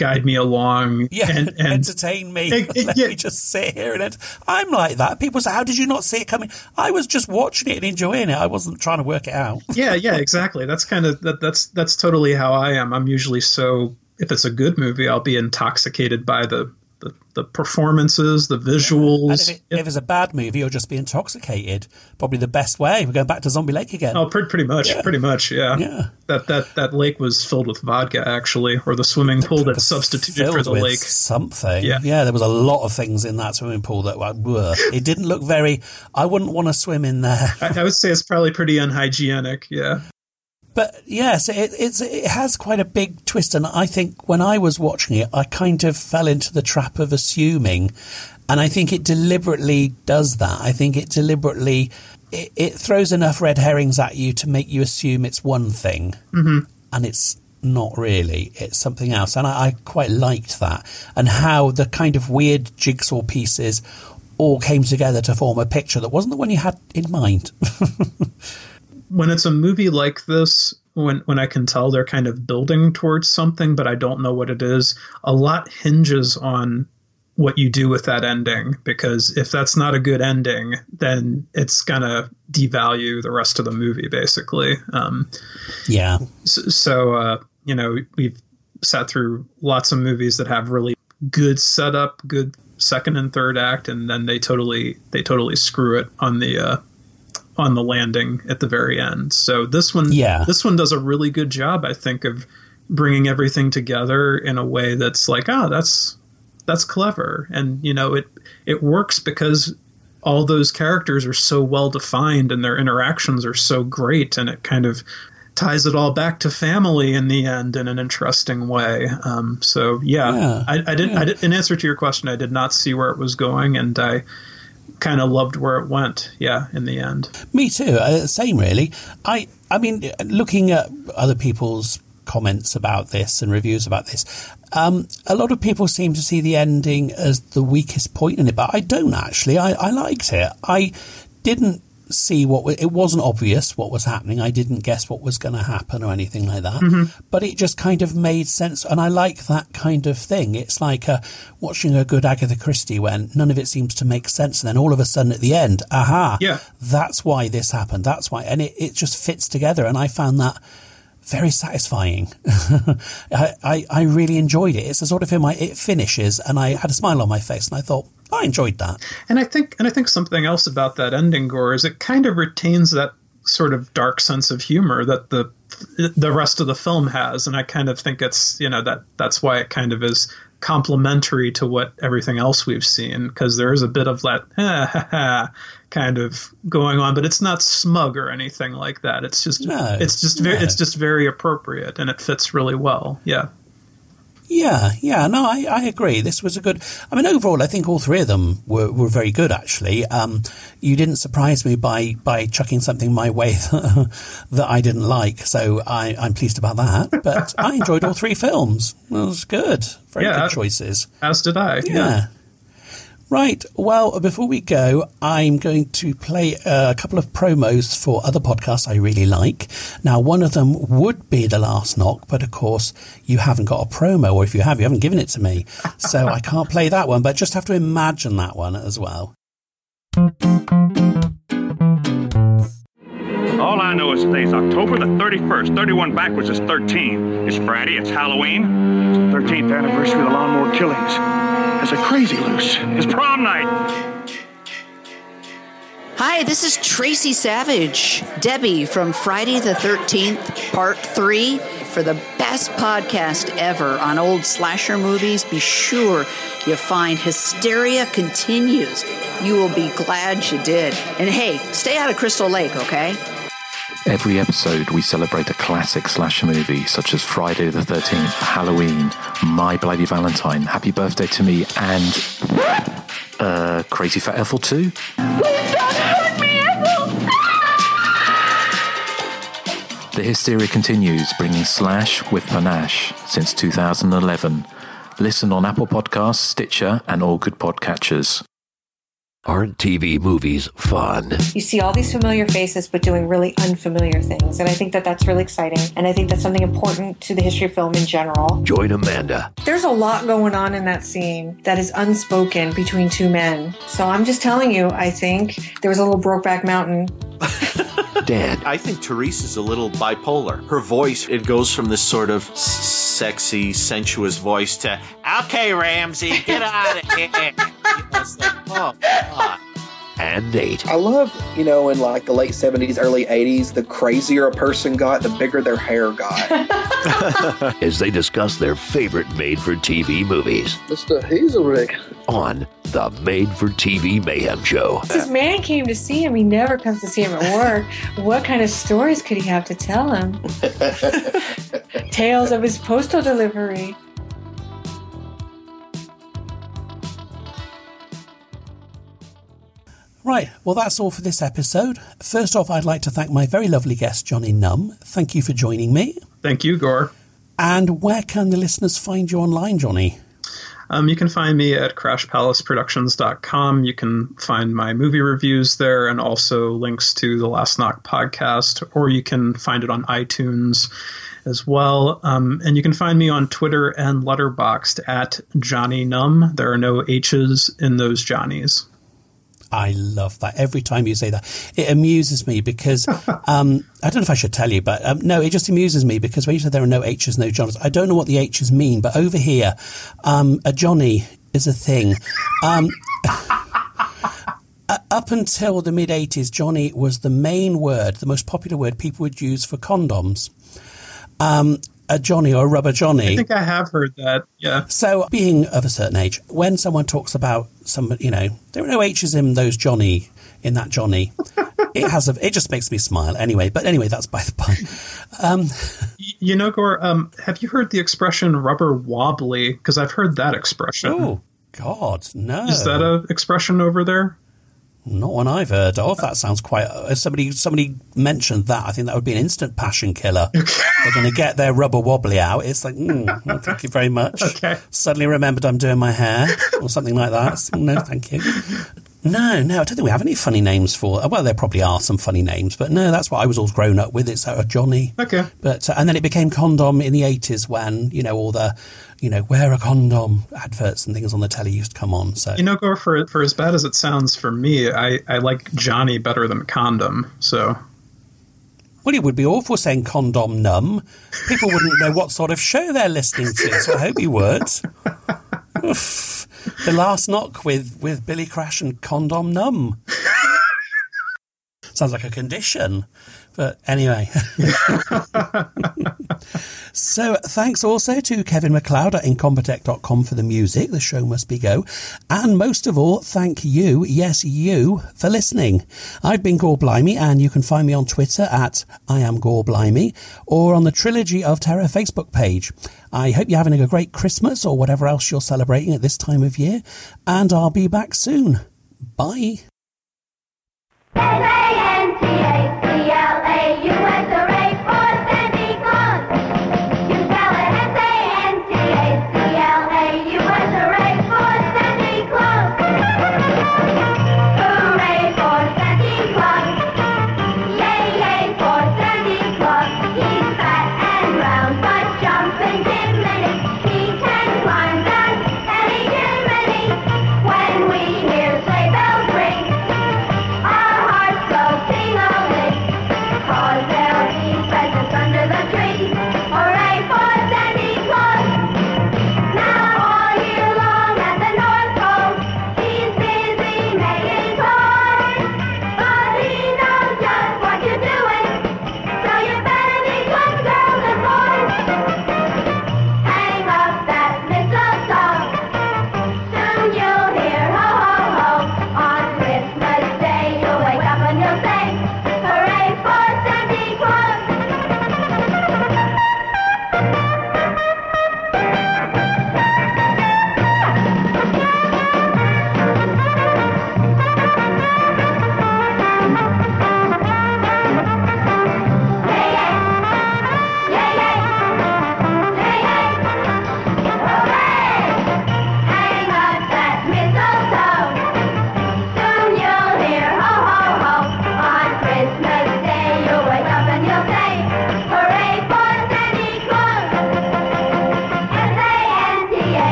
guide me along. Yeah, and, and entertain me. It- it- Let yeah. me just sit here and ent- I'm like that. People say, "How did you not see it coming?" I was just watching it and enjoying it. I wasn't trying to work it out. yeah, yeah, exactly. That's kind of that, that's that's totally how I am. I'm usually so. If it's a good movie, I'll be intoxicated by the the, the performances, the visuals. if, it, if it's a bad movie, you'll just be intoxicated. Probably the best way. We're going back to Zombie Lake again. Oh, pretty, pretty much, Yeah. pretty much, yeah. Yeah. That that that lake was filled with vodka, actually, or the swimming pool that substituted for the with lake. something. Yeah. yeah, there was a lot of things in that swimming pool that were. It didn't look very. I wouldn't want to swim in there. I, I would say it's probably pretty unhygienic. Yeah. But yes, it, it's it has quite a big twist, and I think when I was watching it, I kind of fell into the trap of assuming, and I think it deliberately does that. I think it deliberately it, it throws enough red herrings at you to make you assume it's one thing, Mhm. and it's not really. It's something else, and I, I quite liked that, and how the kind of weird jigsaw pieces all came together to form a picture that wasn't the one you had in mind. when it's a movie like this when when I can tell they're kind of building towards something but I don't know what it is a lot hinges on what you do with that ending because if that's not a good ending then it's gonna devalue the rest of the movie basically um, yeah. so, so uh, you know we've sat through lots of movies that have really good setup good second and third act and then they totally they totally screw it on the uh, on the landing at the very end. So this one Yeah. this one does a really good job i think of bringing everything together in a way that's like oh that's that's clever. And you know it it works because all those characters are so well defined and their interactions are so great and it kind of ties it all back to family in the end in an interesting way. Um, so yeah, Yeah, I, I didn't yeah. I did, in answer to your question i did not see where it was going and i kind of loved where it went. Yeah, in the end. Me too. Uh, same, really. I I mean, looking at other people's comments about this and reviews about this, um, a lot of people seem to see the ending as the weakest point in it, but I don't actually. I, I liked it. I didn't see what it wasn't obvious what was happening. I didn't guess what was going to happen or anything like that. Mm-hmm. But it just kind of made sense, and I like that kind of thing. It's like uh, watching a good Agatha Christie when none of it seems to make sense, and then all of a sudden at the end, aha, Yeah. that's why this happened. That's why, and it, it just fits together. And I found that very satisfying. I, I I really enjoyed it. It's the sort of film I, it finishes, and I had a smile on my face, and I thought I enjoyed that. And I think and I think something else about that ending gore is it kind of retains that sort of dark sense of humor that the the rest of the film has. And I kind of think it's you know that that's why it kind of is complementary to what everything else we've seen because there is a bit of that kind of going on but it's not smug or anything like that. It's just No, it's just very it's just very appropriate and it fits really well. Yeah Yeah, yeah, no, I, I agree. This was a good. I mean, overall, I think all three of them were, were very good. Actually, um, you didn't surprise me by by chucking something my way that I didn't like, so I, I'm pleased about that. But I enjoyed all three films. It was good. Very Yeah. good choices. as did I Yeah. Right. Well, before we go, I'm going to play a couple of promos for other podcasts I really like. Now, one of them would be The Last Knock, but of course, you haven't got a promo, or if you have, you haven't given it to me. So I can't play that one, but just have to imagine that one as well. All I know is today's October the 31st. 31 backwards is 13. It's Friday, it's Halloween. It's the 13th anniversary of the lawnmower killings. It's a crazy loose. It's prom night. Hi, this is Tracie Savage, Debbie from Friday the 13th, Part 3. For the best podcast ever on old slasher movies, be sure you find Hysteria Continues. You will be glad you did. And hey, stay out of Crystal Lake, okay? Every episode, we celebrate a classic slasher movie such as Friday the 13th, Halloween, My Bloody Valentine, Happy Birthday to Me, and. Uh, Crazy Fat Ethel 2? The hysteria continues, bringing Slash with panache since 2011. Listen on Apple Podcasts, Stitcher, and all good podcatchers. Aren't TV movies fun? You see all these familiar faces, but doing really unfamiliar things. And I think that that's really exciting. And I think that's something important to the history of film in general. Join Amanda. There's a lot going on in that scene that is unspoken between two men. So I'm just telling you, I think there was a little Brokeback Mountain. Dan. I think Therese is a little bipolar. Her voice, it goes from this sort of sexy, sensuous voice to, okay, Ramsey, get out of here. You know, it's like, oh, God. And Nate. I love, you know, in like the late 70s, early 80s, the crazier a person got, the bigger their hair got. As they discuss their favorite made for TV movies Mr. Hazelrig. on the Made for TV Mayhem Show. This man came to see him. He never comes to see him at work. What kind of stories could he have to tell him? Tales of his postal delivery. Right, well, that's all for this episode. First off, I'd like to thank my very lovely guest, Johnny Num. Thank you for joining me. Thank you, Gore. And where can the listeners find you online, Johnny? Um, you can find me at crashpalaceproductions.com. You can find my movie reviews there and also links to the Last Knock podcast, or you can find it on iTunes as well. Um, and you can find me on Twitter and Letterboxd at Johnny Num. There are no H's in those Johnnies. I love that. Every time you say that, it amuses me because um, I don't know if I should tell you, but um, no, it just amuses me because when you said there are no H's, no Johns, I don't know what the H's mean, but over here, um, a Johnny is a thing. Um, uh, up until the mid 80s, Johnny was the main word, the most popular word people would use for condoms. Um, a Johnny or a rubber Johnny. I think I have heard that. Yeah. So, being of a certain age, when someone talks about some, you know, there are no H's in those Johnny, in that Johnny. it has a, it just makes me smile anyway. But anyway, that's by the by. Um, You know, Gore, um, have you heard the expression rubber wobbly? Because I've heard that expression. Oh, God, no. Is that a expression over there? Not one I've heard of. That sounds quite. If somebody somebody mentioned that, I think that would be an instant passion killer. They're going to get their rubber wobbly out. It's like, mm, well, thank you very much. Okay. Suddenly remembered I'm doing my hair or something like that. No, thank you. No, no, I don't think we have any funny names for. Well, there probably are some funny names, but no, that's what I was all grown up with. It's uh, Johnny. Okay. But uh, and then it became condom in the eighties when you know all the, you know, wear a condom adverts and things on the telly used to come on. So You know, go for for as bad as it sounds for me, I, I like Johnny better than condom. So Well, it would be awful saying condom numb. People wouldn't know what sort of show they're listening to, so I hope you would. The last knock with, with Billy Crash and condom numb. Sounds like a condition. But anyway. so thanks also to Kevin MacLeod at Incompetech.com for the music. The show must be go. And most of all, thank you, yes, you, for listening. I've been Gore Blimey, and you can find me on Twitter at I am Gore Blimey or on the Trilogy of Terror Facebook page. I hope you're having a great Christmas or whatever else you're celebrating at this time of year, and I'll be back soon. Bye life.